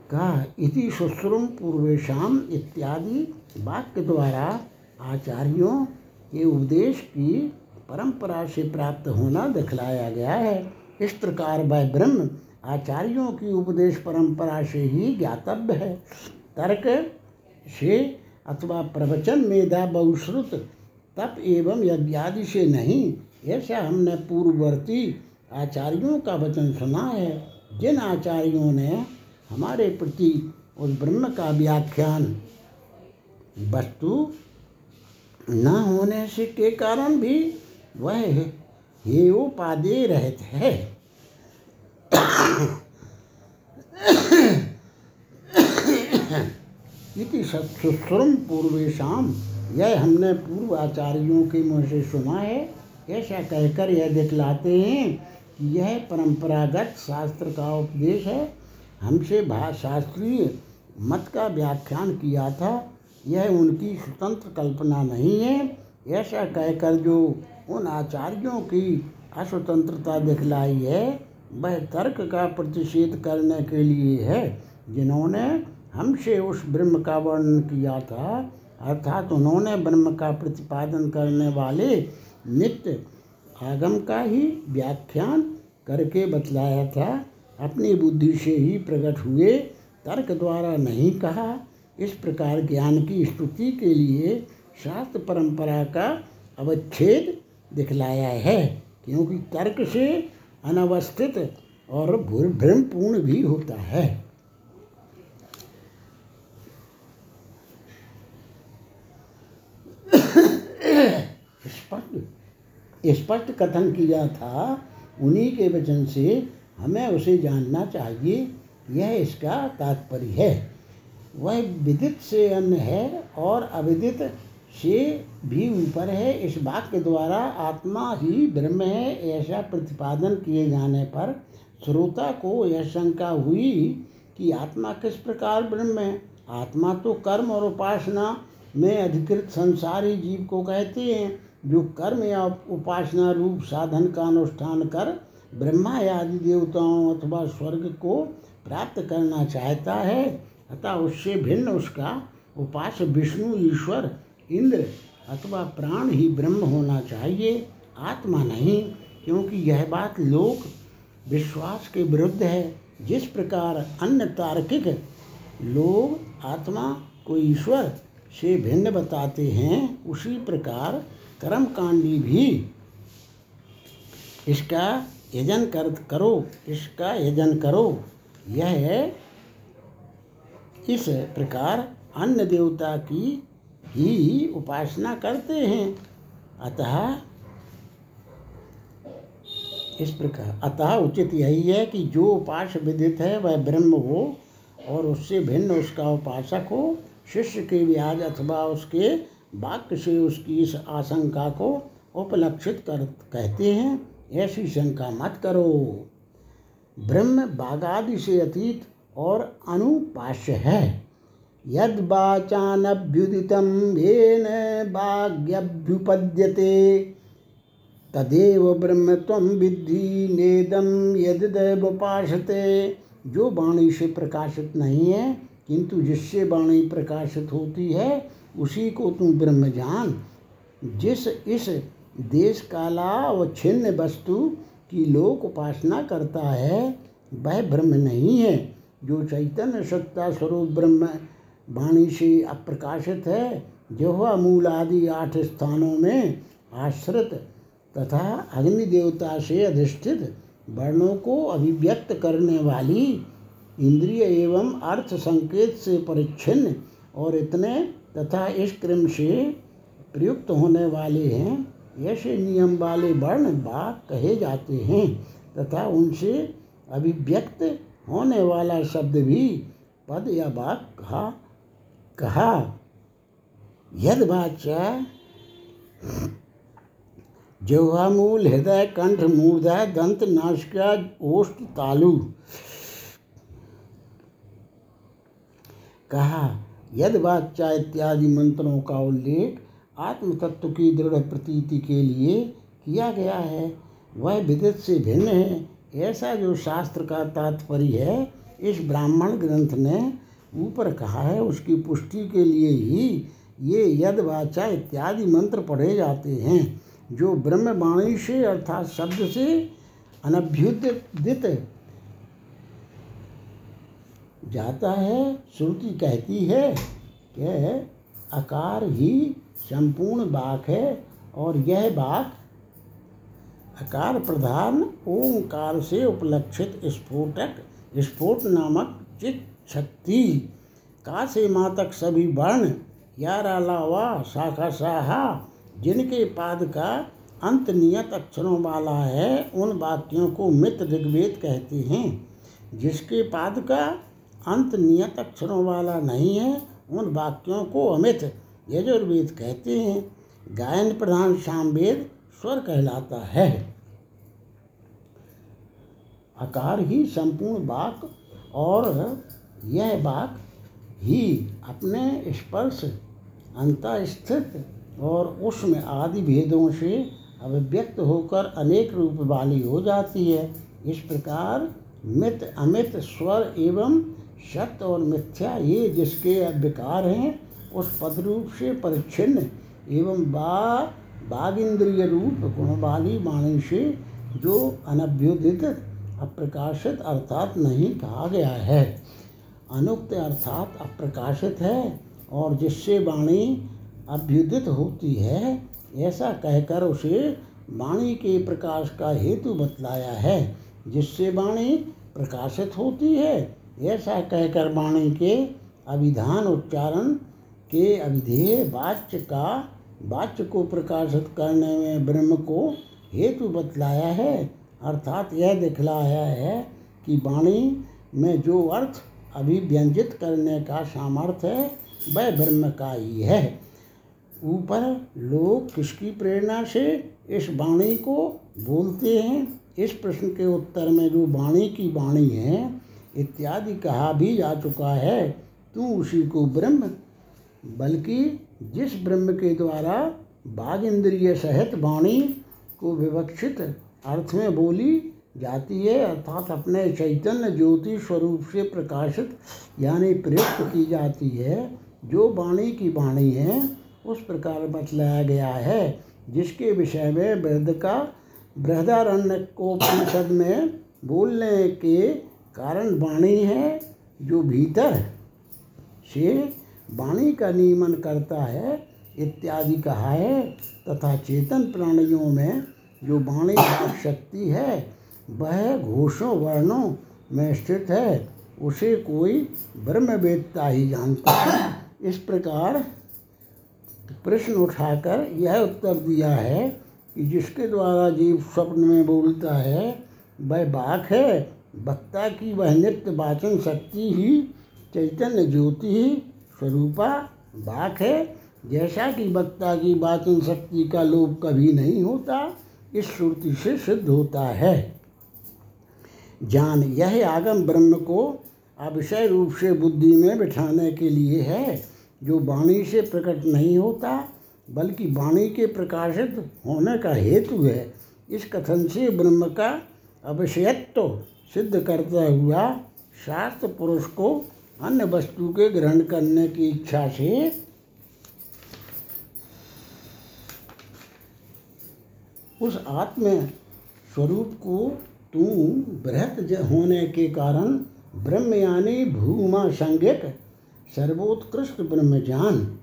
का इति शुश्रुम पूर्वेशम इत्यादि वाक्य द्वारा आचार्यों के उपदेश की परंपरा से प्राप्त होना दिखलाया गया है। इस प्रकार वह ब्रह्म आचार्यों की उपदेश परंपरा से ही ज्ञातव्य है। तर्क से अथवा प्रवचन मेधा बहुश्रुत तप एवं यज्ञादि से नहीं, ऐसा हमने पूर्ववर्ती आचार्यों का वचन सुना है। जिन आचार्यों ने हमारे प्रति उस ब्रह्म का व्याख्यान वस्तु न होने से के कारण भी वह हेयोपादे रहते है। इति सत्सुश्रुम पूर्वेशम यह हमने पूर्व आचार्यों के मुँह से सुना है। ऐसा कहकर यह दिखलाते हैं कि यह परंपरागत शास्त्र का उपदेश है। हमसे शास्त्रीय मत का व्याख्यान किया था, यह उनकी स्वतंत्र कल्पना नहीं है। ऐसा कहकर जो उन आचार्यों की अस्वतंत्रता दिखलाई है, वह तर्क का प्रतिषेध करने के लिए है, जिन्होंने हमसे उस ब्रह्म का वर्णन किया था। अर्थात उन्होंने ब्रह्म का प्रतिपादन करने वाले नित्य आगम का ही व्याख्यान करके बतलाया था। अपनी बुद्धि से ही प्रकट हुए, तर्क द्वारा नहीं कहा। इस प्रकार ज्ञान की स्तुति के लिए शास्त्र परंपरा का अवच्छेद दिखलाया है, क्योंकि तर्क से अनवस्थित और भ्रमपूर्ण भी होता है। स्पष्ट स्पष्ट कथन किया था उन्हीं के वचन से हमें उसे जानना चाहिए, यह इसका तात्पर्य है। वह विदित से अन्य है और अविदित से भी ऊपर है। इस बात के द्वारा आत्मा ही ब्रह्म है, ऐसा प्रतिपादन किए जाने पर श्रोता को यह शंका हुई कि आत्मा किस प्रकार ब्रह्म है? आत्मा तो कर्म और उपासना में अधिकृत संसारी जीव को कहते हैं, जो कर्म या उपासना रूप साधन का अनुष्ठान कर ब्रह्मा आदि देवताओं अथवा स्वर्ग को प्राप्त करना चाहता है, अतः उससे भिन्न उसका उपास विष्णु, ईश्वर, इंद्र अथवा प्राण ही ब्रह्म होना चाहिए, आत्मा नहीं, क्योंकि यह बात लोक विश्वास के विरुद्ध है। जिस प्रकार अन्य तार्किक लोग आत्मा को ईश्वर से भिन्न बताते हैं, उसी प्रकार कर्मकांडी भी। इसका यजन कर, करो, इसका यजन करो। यह इस प्रकार अन्य देवता की ही उपासना करते हैं। अतः इस प्रकार, अतः उचित यही है कि जो उपास विदित है, वह ब्रह्म हो और उससे भिन्न उसका उपासक हो। शिष्य के व्याज अथवा उसके वाक्य से उसकी इस आशंका को उपलक्षित कर, कहते हैं। ऐसी शंका मत करो। ब्रह्म बागादि से अतीत और अनुपाश्य है। यद वाचानभ्युदितं येन तदेव ब्रह्म तम विद्धि नेदम यदिदेव उपासते जो वाणी से प्रकाशित नहीं है, किंतु जिससे वाणी प्रकाशित होती है, उसी को तू ब्रह्म जान। जिस इस देश काला व छिन्न वस्तु की लोक उपासना करता है, वह ब्रह्म नहीं है। जो चैतन्य सत्ता स्वरूप ब्रह्म वाणी से अप्रकाशित है, जिह्वा मूल आदि आठ स्थानों में आश्रित तथा अग्नि देवता से अधिष्ठित वर्णों को अभिव्यक्त करने वाली इंद्रिय एवं अर्थ संकेत से परिच्छिन्न और इतने तथा इस क्रम से प्रयुक्त होने वाले हैं। ऐसे नियम वाले वर्ण वाक कहे जाते हैं तथा उनसे अभिव्यक्त होने वाला शब्द भी पद या वाक कहा कहा। यद वाचा जवामूल हृदय, कंठ, मूर्धा, दंत नाशिका ओष्ठ, तालु। कहा, यद वाचा इत्यादि मंत्रों का उल्लेख आत्म तत्व की दृढ़ प्रतीति के लिए किया गया है। वह विदित से भिन्न है। ऐसा जो शास्त्र का तात्पर्य है, इस ब्राह्मण ग्रंथ ने ऊपर कहा है, उसकी पुष्टि के लिए ही ये यद वाचा इत्यादि मंत्र पढ़े जाते हैं, जो ब्रह्मवाणी से अर्थात शब्द से अनभ्युदित जाता है। श्रुति कहती है कि आकार ही संपूर्ण वाक है और यह वाक आकार प्रधान ओंकार से उपलक्षित स्फोटक, स्फोट नामक चित शक्ति। का से मातक सभी वर्ण, यार अलावा शाखा साहा जिनके पाद का अंत नियत अक्षरों वाला है, उन वाक्यों को मित ऋग्वेद कहते हैं। जिसके पाद का अंत नियत अक्षरों वाला नहीं है, उन वाक्यों को अमित यजुर्वेद कहते हैं, गायन प्रधान सामवेद स्वर कहलाता है। आकार ही संपूर्ण वाक और यह वाक ही अपने स्पर्श, अंतस्थित और उसमें आदि भेदों से अभिव्यक्त होकर अनेक रूप वाली हो जाती है। इस प्रकार मित अमित स्वर एवं सत्य और मिथ्या ये जिसके विकार हैं उस पद रूप से परिच्छिन्न एवं बा बाघ इंद्रिय रूप गुण वाली वाणी से जो अनभ्युदित अप्रकाशित अर्थात नहीं कहा गया है। अनुक्त अर्थात अप्रकाशित है और जिससे वाणी अभ्युदित होती है, ऐसा कहकर उसे वाणी के प्रकाश का हेतु बतलाया है। जिससे वाणी प्रकाशित होती है, ऐसा कहकर वाणी के अभिधान उच्चारण के अभिधेय वाच्य का, वाच्य को प्रकाशित करने में ब्रह्म को हेतु बतलाया है। अर्थात यह दिखलाया है कि वाणी में जो अर्थ अभिव्यंजित करने का सामर्थ्य है, वह ब्रह्म का ही है। ऊपर लोग किसकी प्रेरणा से इस वाणी को बोलते हैं? इस प्रश्न के उत्तर में जो वाणी की वाणी है, इत्यादि कहा भी जा चुका है। तू उसी को ब्रह्म बल्कि जिस ब्रह्म के द्वारा बाघ इंद्रिय सहित वाणी को विवक्षित अर्थ में बोली जाती है, अर्थात अपने चैतन्य ज्योति स्वरूप से प्रकाशित, यानी प्रयुक्त की जाती है, जो वाणी की वाणी है, उस प्रकार बतलाया गया है। जिसके विषय में वृद्ध का बृहदारण्य को परिषद में बोलने के कारण वाणी है, जो भीतर से वाणी का नियमन करता है, इत्यादि कहा है, तथा चेतन प्राणियों में जो वाणी शक्ति है, वह घोषों वर्णों में स्थित है, उसे कोई ब्रह्मवेदता ही जानता है। इस प्रकार प्रश्न उठाकर यह उत्तर दिया है कि जिसके द्वारा जीव स्वप्न में बोलता है, वह बाक है, वक्ता की वह नित्य वाचन शक्ति ही, चैतन्य ज्योति ही स्वरूपा बाक है, जैसा कि वक्ता की वाचन शक्ति का लोभ कभी नहीं होता, इस श्रुति से सिद्ध होता है। जान, यह आगम ब्रह्म को अविषय रूप से बुद्धि में बिठाने के लिए है, जो वाणी से प्रकट नहीं होता, बल्कि वाणी के प्रकाशित होने का हेतु है। इस कथन से ब्रह्म का अविषयत्व सिद्ध करता हुआ शास्त्र पुरुष को अन्य वस्तु के ग्रहण करने की इच्छा से उस आत्म स्वरूप को तू बृहत होने के कारण ब्रह्म यानी भूमा संज्ञक सर्वोत्कृष्ट ब्रह्मज्ञान,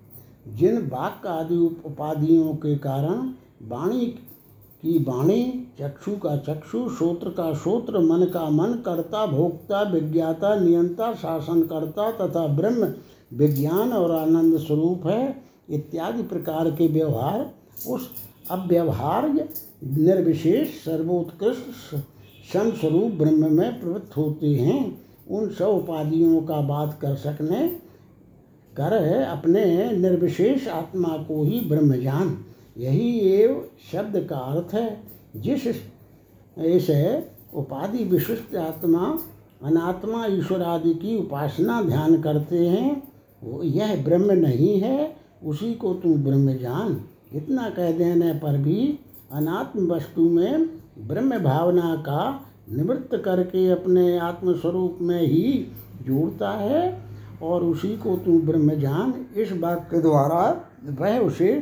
जिन वाक्य आदि उपाधियों के कारण वाणी की वाणी चक्षु का चक्षु, श्रोत्र का श्रोत्र, मन का मन, कर्ता, भोक्ता, विज्ञाता, नियंता शासनकर्ता तथा ब्रह्म, विज्ञान और आनंद स्वरूप है, इत्यादि प्रकार के व्यवहार। उस अव्यवहार्य निर्विशेष सर्वोत्कृष्ट सम स्वरूप ब्रह्म में प्रवृत्त होते हैं। उन सब उपाधियों का बात कर सकने, कर अपने निर्विशेष आत्मा को ही ब्रह्मजान यही एव शब्द का अर्थ है। जिस इस उपाधि विशिष्ट आत्मा, अनात्मा ईश्वर आदि की उपासना ध्यान करते हैं, वो यह ब्रह्म नहीं है, उसी को तू ब्रह्म जान। इतना कह देने पर भी अनात्म वस्तु में ब्रह्म भावना का निवृत्त करके अपने आत्मस्वरूप में ही जोड़ता है और उसी को तू ब्रह्म जान। इस बात के द्वारा वह उसे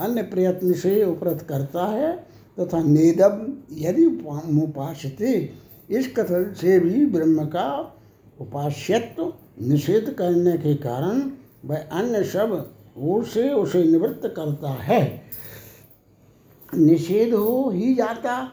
अन्य प्रयत्न से उपरत करता है। तथा नेदम यदि उपासते इस कथन से भी ब्रह्म का उपास्यत्व निषेध करने के कारण वह अन्य सब ओर से उसे निवृत्त करता है। निषेध हो ही जाता।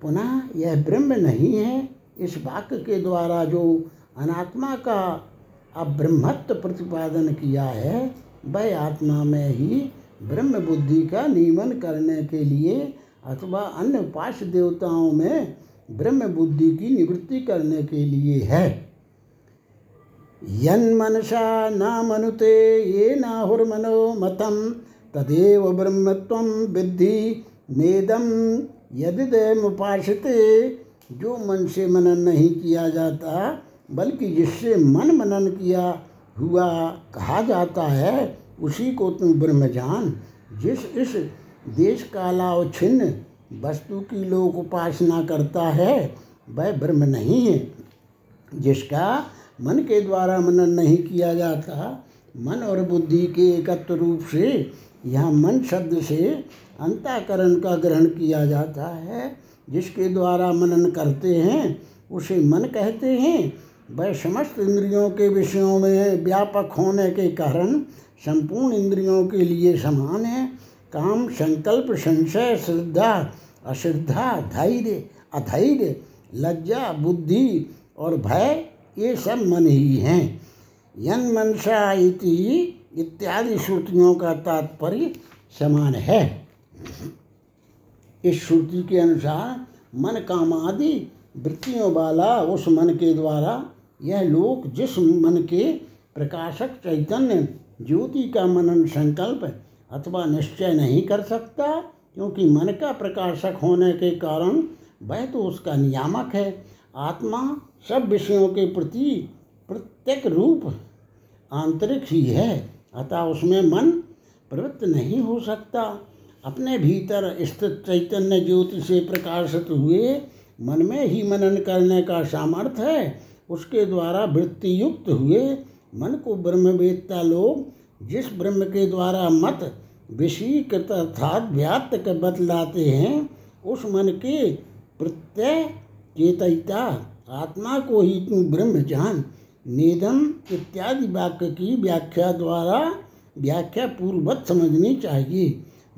पुनः यह ब्रह्म नहीं है। इस वाक्य के द्वारा जो अनात्मा का अब्रह्मत्व प्रतिपादन किया है, वह आत्मा में ही ब्रह्म बुद्धि का नियमन करने के लिए अथवा अन्य उपास्य देवताओं में ब्रह्म बुद्धि की निवृत्ति करने के लिए है। यन्मनसा न मनुते ये नाहुर्मनो मतम, तदेव ब्रह्मत्वं विद्धि नेदम यदिदयमुपासते जो मन से मनन नहीं किया जाता, बल्कि जिससे मन मनन किया हुआ कहा जाता है, उसी को तुम ब्रह्म जान जिस इस देश काला और छिन्न, वस्तु की लोग उपासना करता है, वह ब्रह्म नहीं है, जिसका मन के द्वारा मनन नहीं किया जाता। मन और बुद्धि के एकत्र रूप से यह मन शब्द से अंताकरण का ग्रहण किया जाता है। जिसके द्वारा मनन करते हैं, उसे मन कहते हैं। वह समस्त इंद्रियों के विषयों में व्यापक होने के कारण संपूर्ण इंद्रियों के लिए समान है। काम, संकल्प, संशय, श्रद्धा, अश्रद्धा, धैर्य, अधैर्य, लज्जा, बुद्धि और भय, ये सब मन ही हैं। यन मनसा इति इत्यादि श्रुतियों का तात्पर्य समान है। इस श्रुति के अनुसार मन काम आदि वृत्तियों वाला उस मन के द्वारा यह लोक जिस मन के प्रकाशक चैतन्य ज्योति का मनन संकल्प अथवा निश्चय नहीं कर सकता, क्योंकि मन का प्रकाशक होने के कारण वह तो उसका नियामक है। आत्मा सब विषयों के प्रति प्रत्येक रूप आंतरिक ही है, अतः उसमें मन प्रवृत्त नहीं हो सकता। अपने भीतर स्थित चैतन्य ज्योति से प्रकाशित हुए मन में ही मनन करने का सामर्थ्य है, उसके द्वारा वृत्ति युक्त हुए मन को ब्रह्मवेत्ता लोग जिस ब्रह्म के द्वारा मत विषीकृत अर्थात व्याप्त कर बतलाते हैं, उस मन के प्रत्यय चेतयिता आत्मा को ही तू ब्रह्म जान। निधन इत्यादि वाक्य की व्याख्या द्वारा व्याख्या पूर्वत समझनी चाहिए।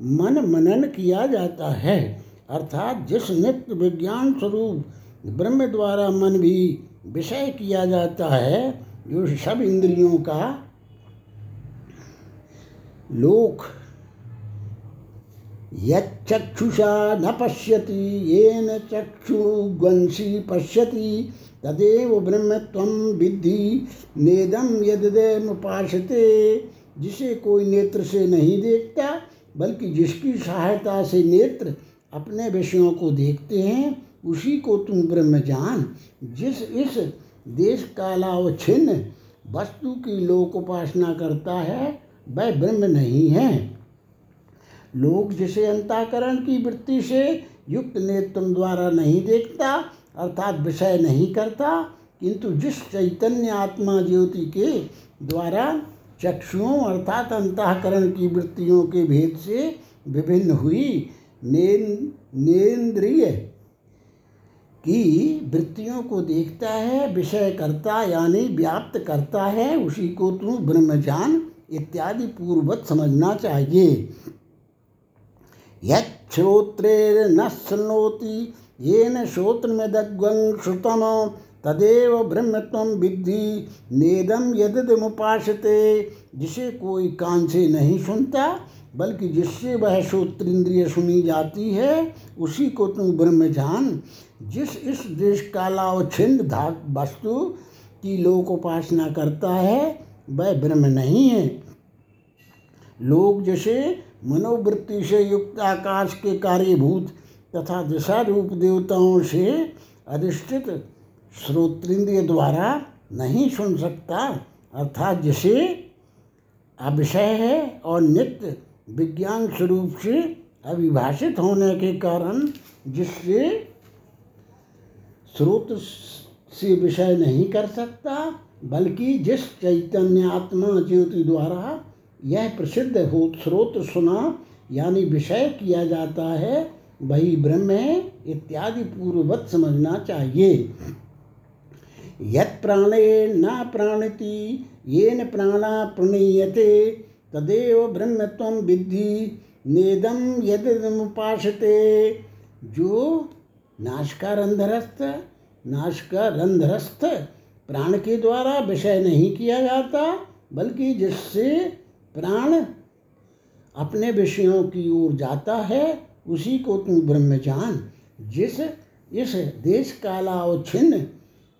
मन मनन किया जाता है, अर्थात जिस नित्य विज्ञान स्वरूप ब्रह्म द्वारा मन भी विषय किया जाता है जो सब इंद्रियों का लोक यक्षुषा न पश्यति, येन चक्षुगंसी पश्यति, तदेव ब्रह्मत्वं विद्धि नेदम यदमुपासते जिसे कोई नेत्र से नहीं देखता, बल्कि जिसकी सहायता से नेत्र अपने विषयों को देखते हैं, उसी को तुम ब्रह्म जान। जिस इस देश कालावच्छिन्न वस्तु की लोक उपासना करता है, वह ब्रह्म नहीं है। लोग जिसे अंताकरण की वृत्ति से युक्त नेत्र द्वारा नहीं देखता, अर्थात विषय नहीं करता, किंतु जिस चैतन्य आत्मा ज्योति के द्वारा चक्षुओं अर्थात अंतकरण की वृत्तियों के भेद से विभिन्न हुई नेन्द्रिय की वृत्तियों को देखता है, विषय करता, यानी व्याप्त करता है, उसी को तू ब्रह्मजान इत्यादि पूर्वत समझना चाहिए। श्रोत्रेर्न शृणोति येन श्रोत्रमिदग्वं श्रुतम, तदेव ब्रह्म तम विद्धि। नेदम यदमुपासते जिसे कोई कान से नहीं सुनता, बल्कि जिससे वह श्रोत्र इंद्रिय सुनी जाती है, उसी को तुम ब्रह्म जान। जिस इस देश कालावच्छिन्न धात वस्तु की लोक उपासना करता है, वह ब्रह्म नहीं है। लोग जैसे मनोवृत्ति से युक्त आकाश के कार्यभूत तथा दिशा रूप देवताओं से अधिष्ठित श्रोत्रिंद्रिय द्वारा नहीं सुन सकता, अर्थात जिसे अभिषय है और नित्य विज्ञान स्वरूप से अविभाषित होने के कारण जिससे स्रोत से विषय नहीं कर सकता, बल्कि जिस चैतन्य आत्मा ज्योति द्वारा यह प्रसिद्ध हो स्रोत सुना, यानी विषय किया जाता है, वही ब्रह्म है इत्यादि पूर्ववत समझना चाहिए। यत् प्राणे न प्राणति, येन प्राणा प्रणीयते, तदेव ब्रह्मत्व विद्धि नेदम यदमुपासते जो नाश का प्राण के द्वारा विषय नहीं किया जाता, बल्कि जिससे प्राण अपने विषयों की ओर जाता है, उसी को तू ब्रह्म जान जिस, इस देश काला और कालावच्छिन्न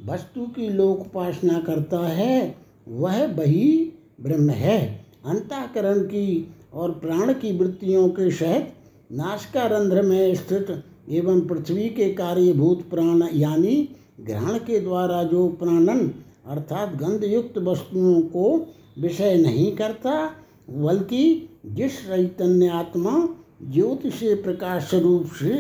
वस्तु की लोक उपासना करता है, वह वही ब्रह्म है। अंतःकरण की और प्राण की वृत्तियों के सहित नाशका रंध्र में स्थित एवं पृथ्वी के कार्यभूत प्राण यानी ग्रहण के द्वारा जो प्राणन अर्थात गंधयुक्त वस्तुओं को विषय नहीं करता बल्कि जिस चैतन्य आत्मा ज्योति से प्रकाश रूप से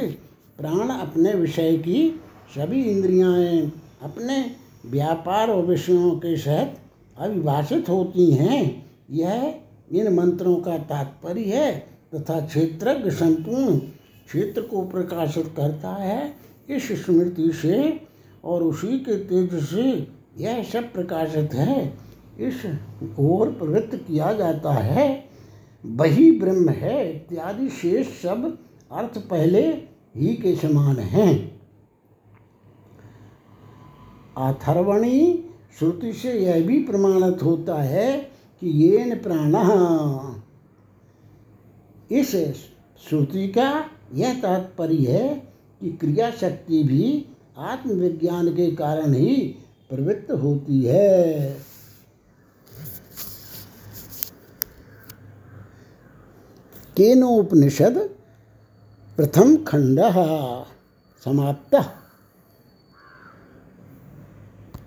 प्राण अपने विषय की सभी इंद्रियाएँ अपने व्यापार और विषयों के सहित अविभाषित होती हैं, यह इन मंत्रों का तात्पर्य है तथा क्षेत्रज्ञ संपूर्ण क्षेत्र को प्रकाशित करता है इस स्मृति से और उसी के तेज से यह सब प्रकाशित है। इस ओर प्रवृत्त किया जाता है वही ब्रह्म है इत्यादि शेष सब अर्थ पहले ही के समान हैं। अथर्वणी श्रुति से यह भी प्रमाणित होता है कि ये न प्राण। इस श्रुति का यह तात्पर्य है कि क्रिया शक्ति भी आत्मविज्ञान के कारण ही प्रवृत्त होती है। केनोपनिषद प्रथम खंड समाप्त।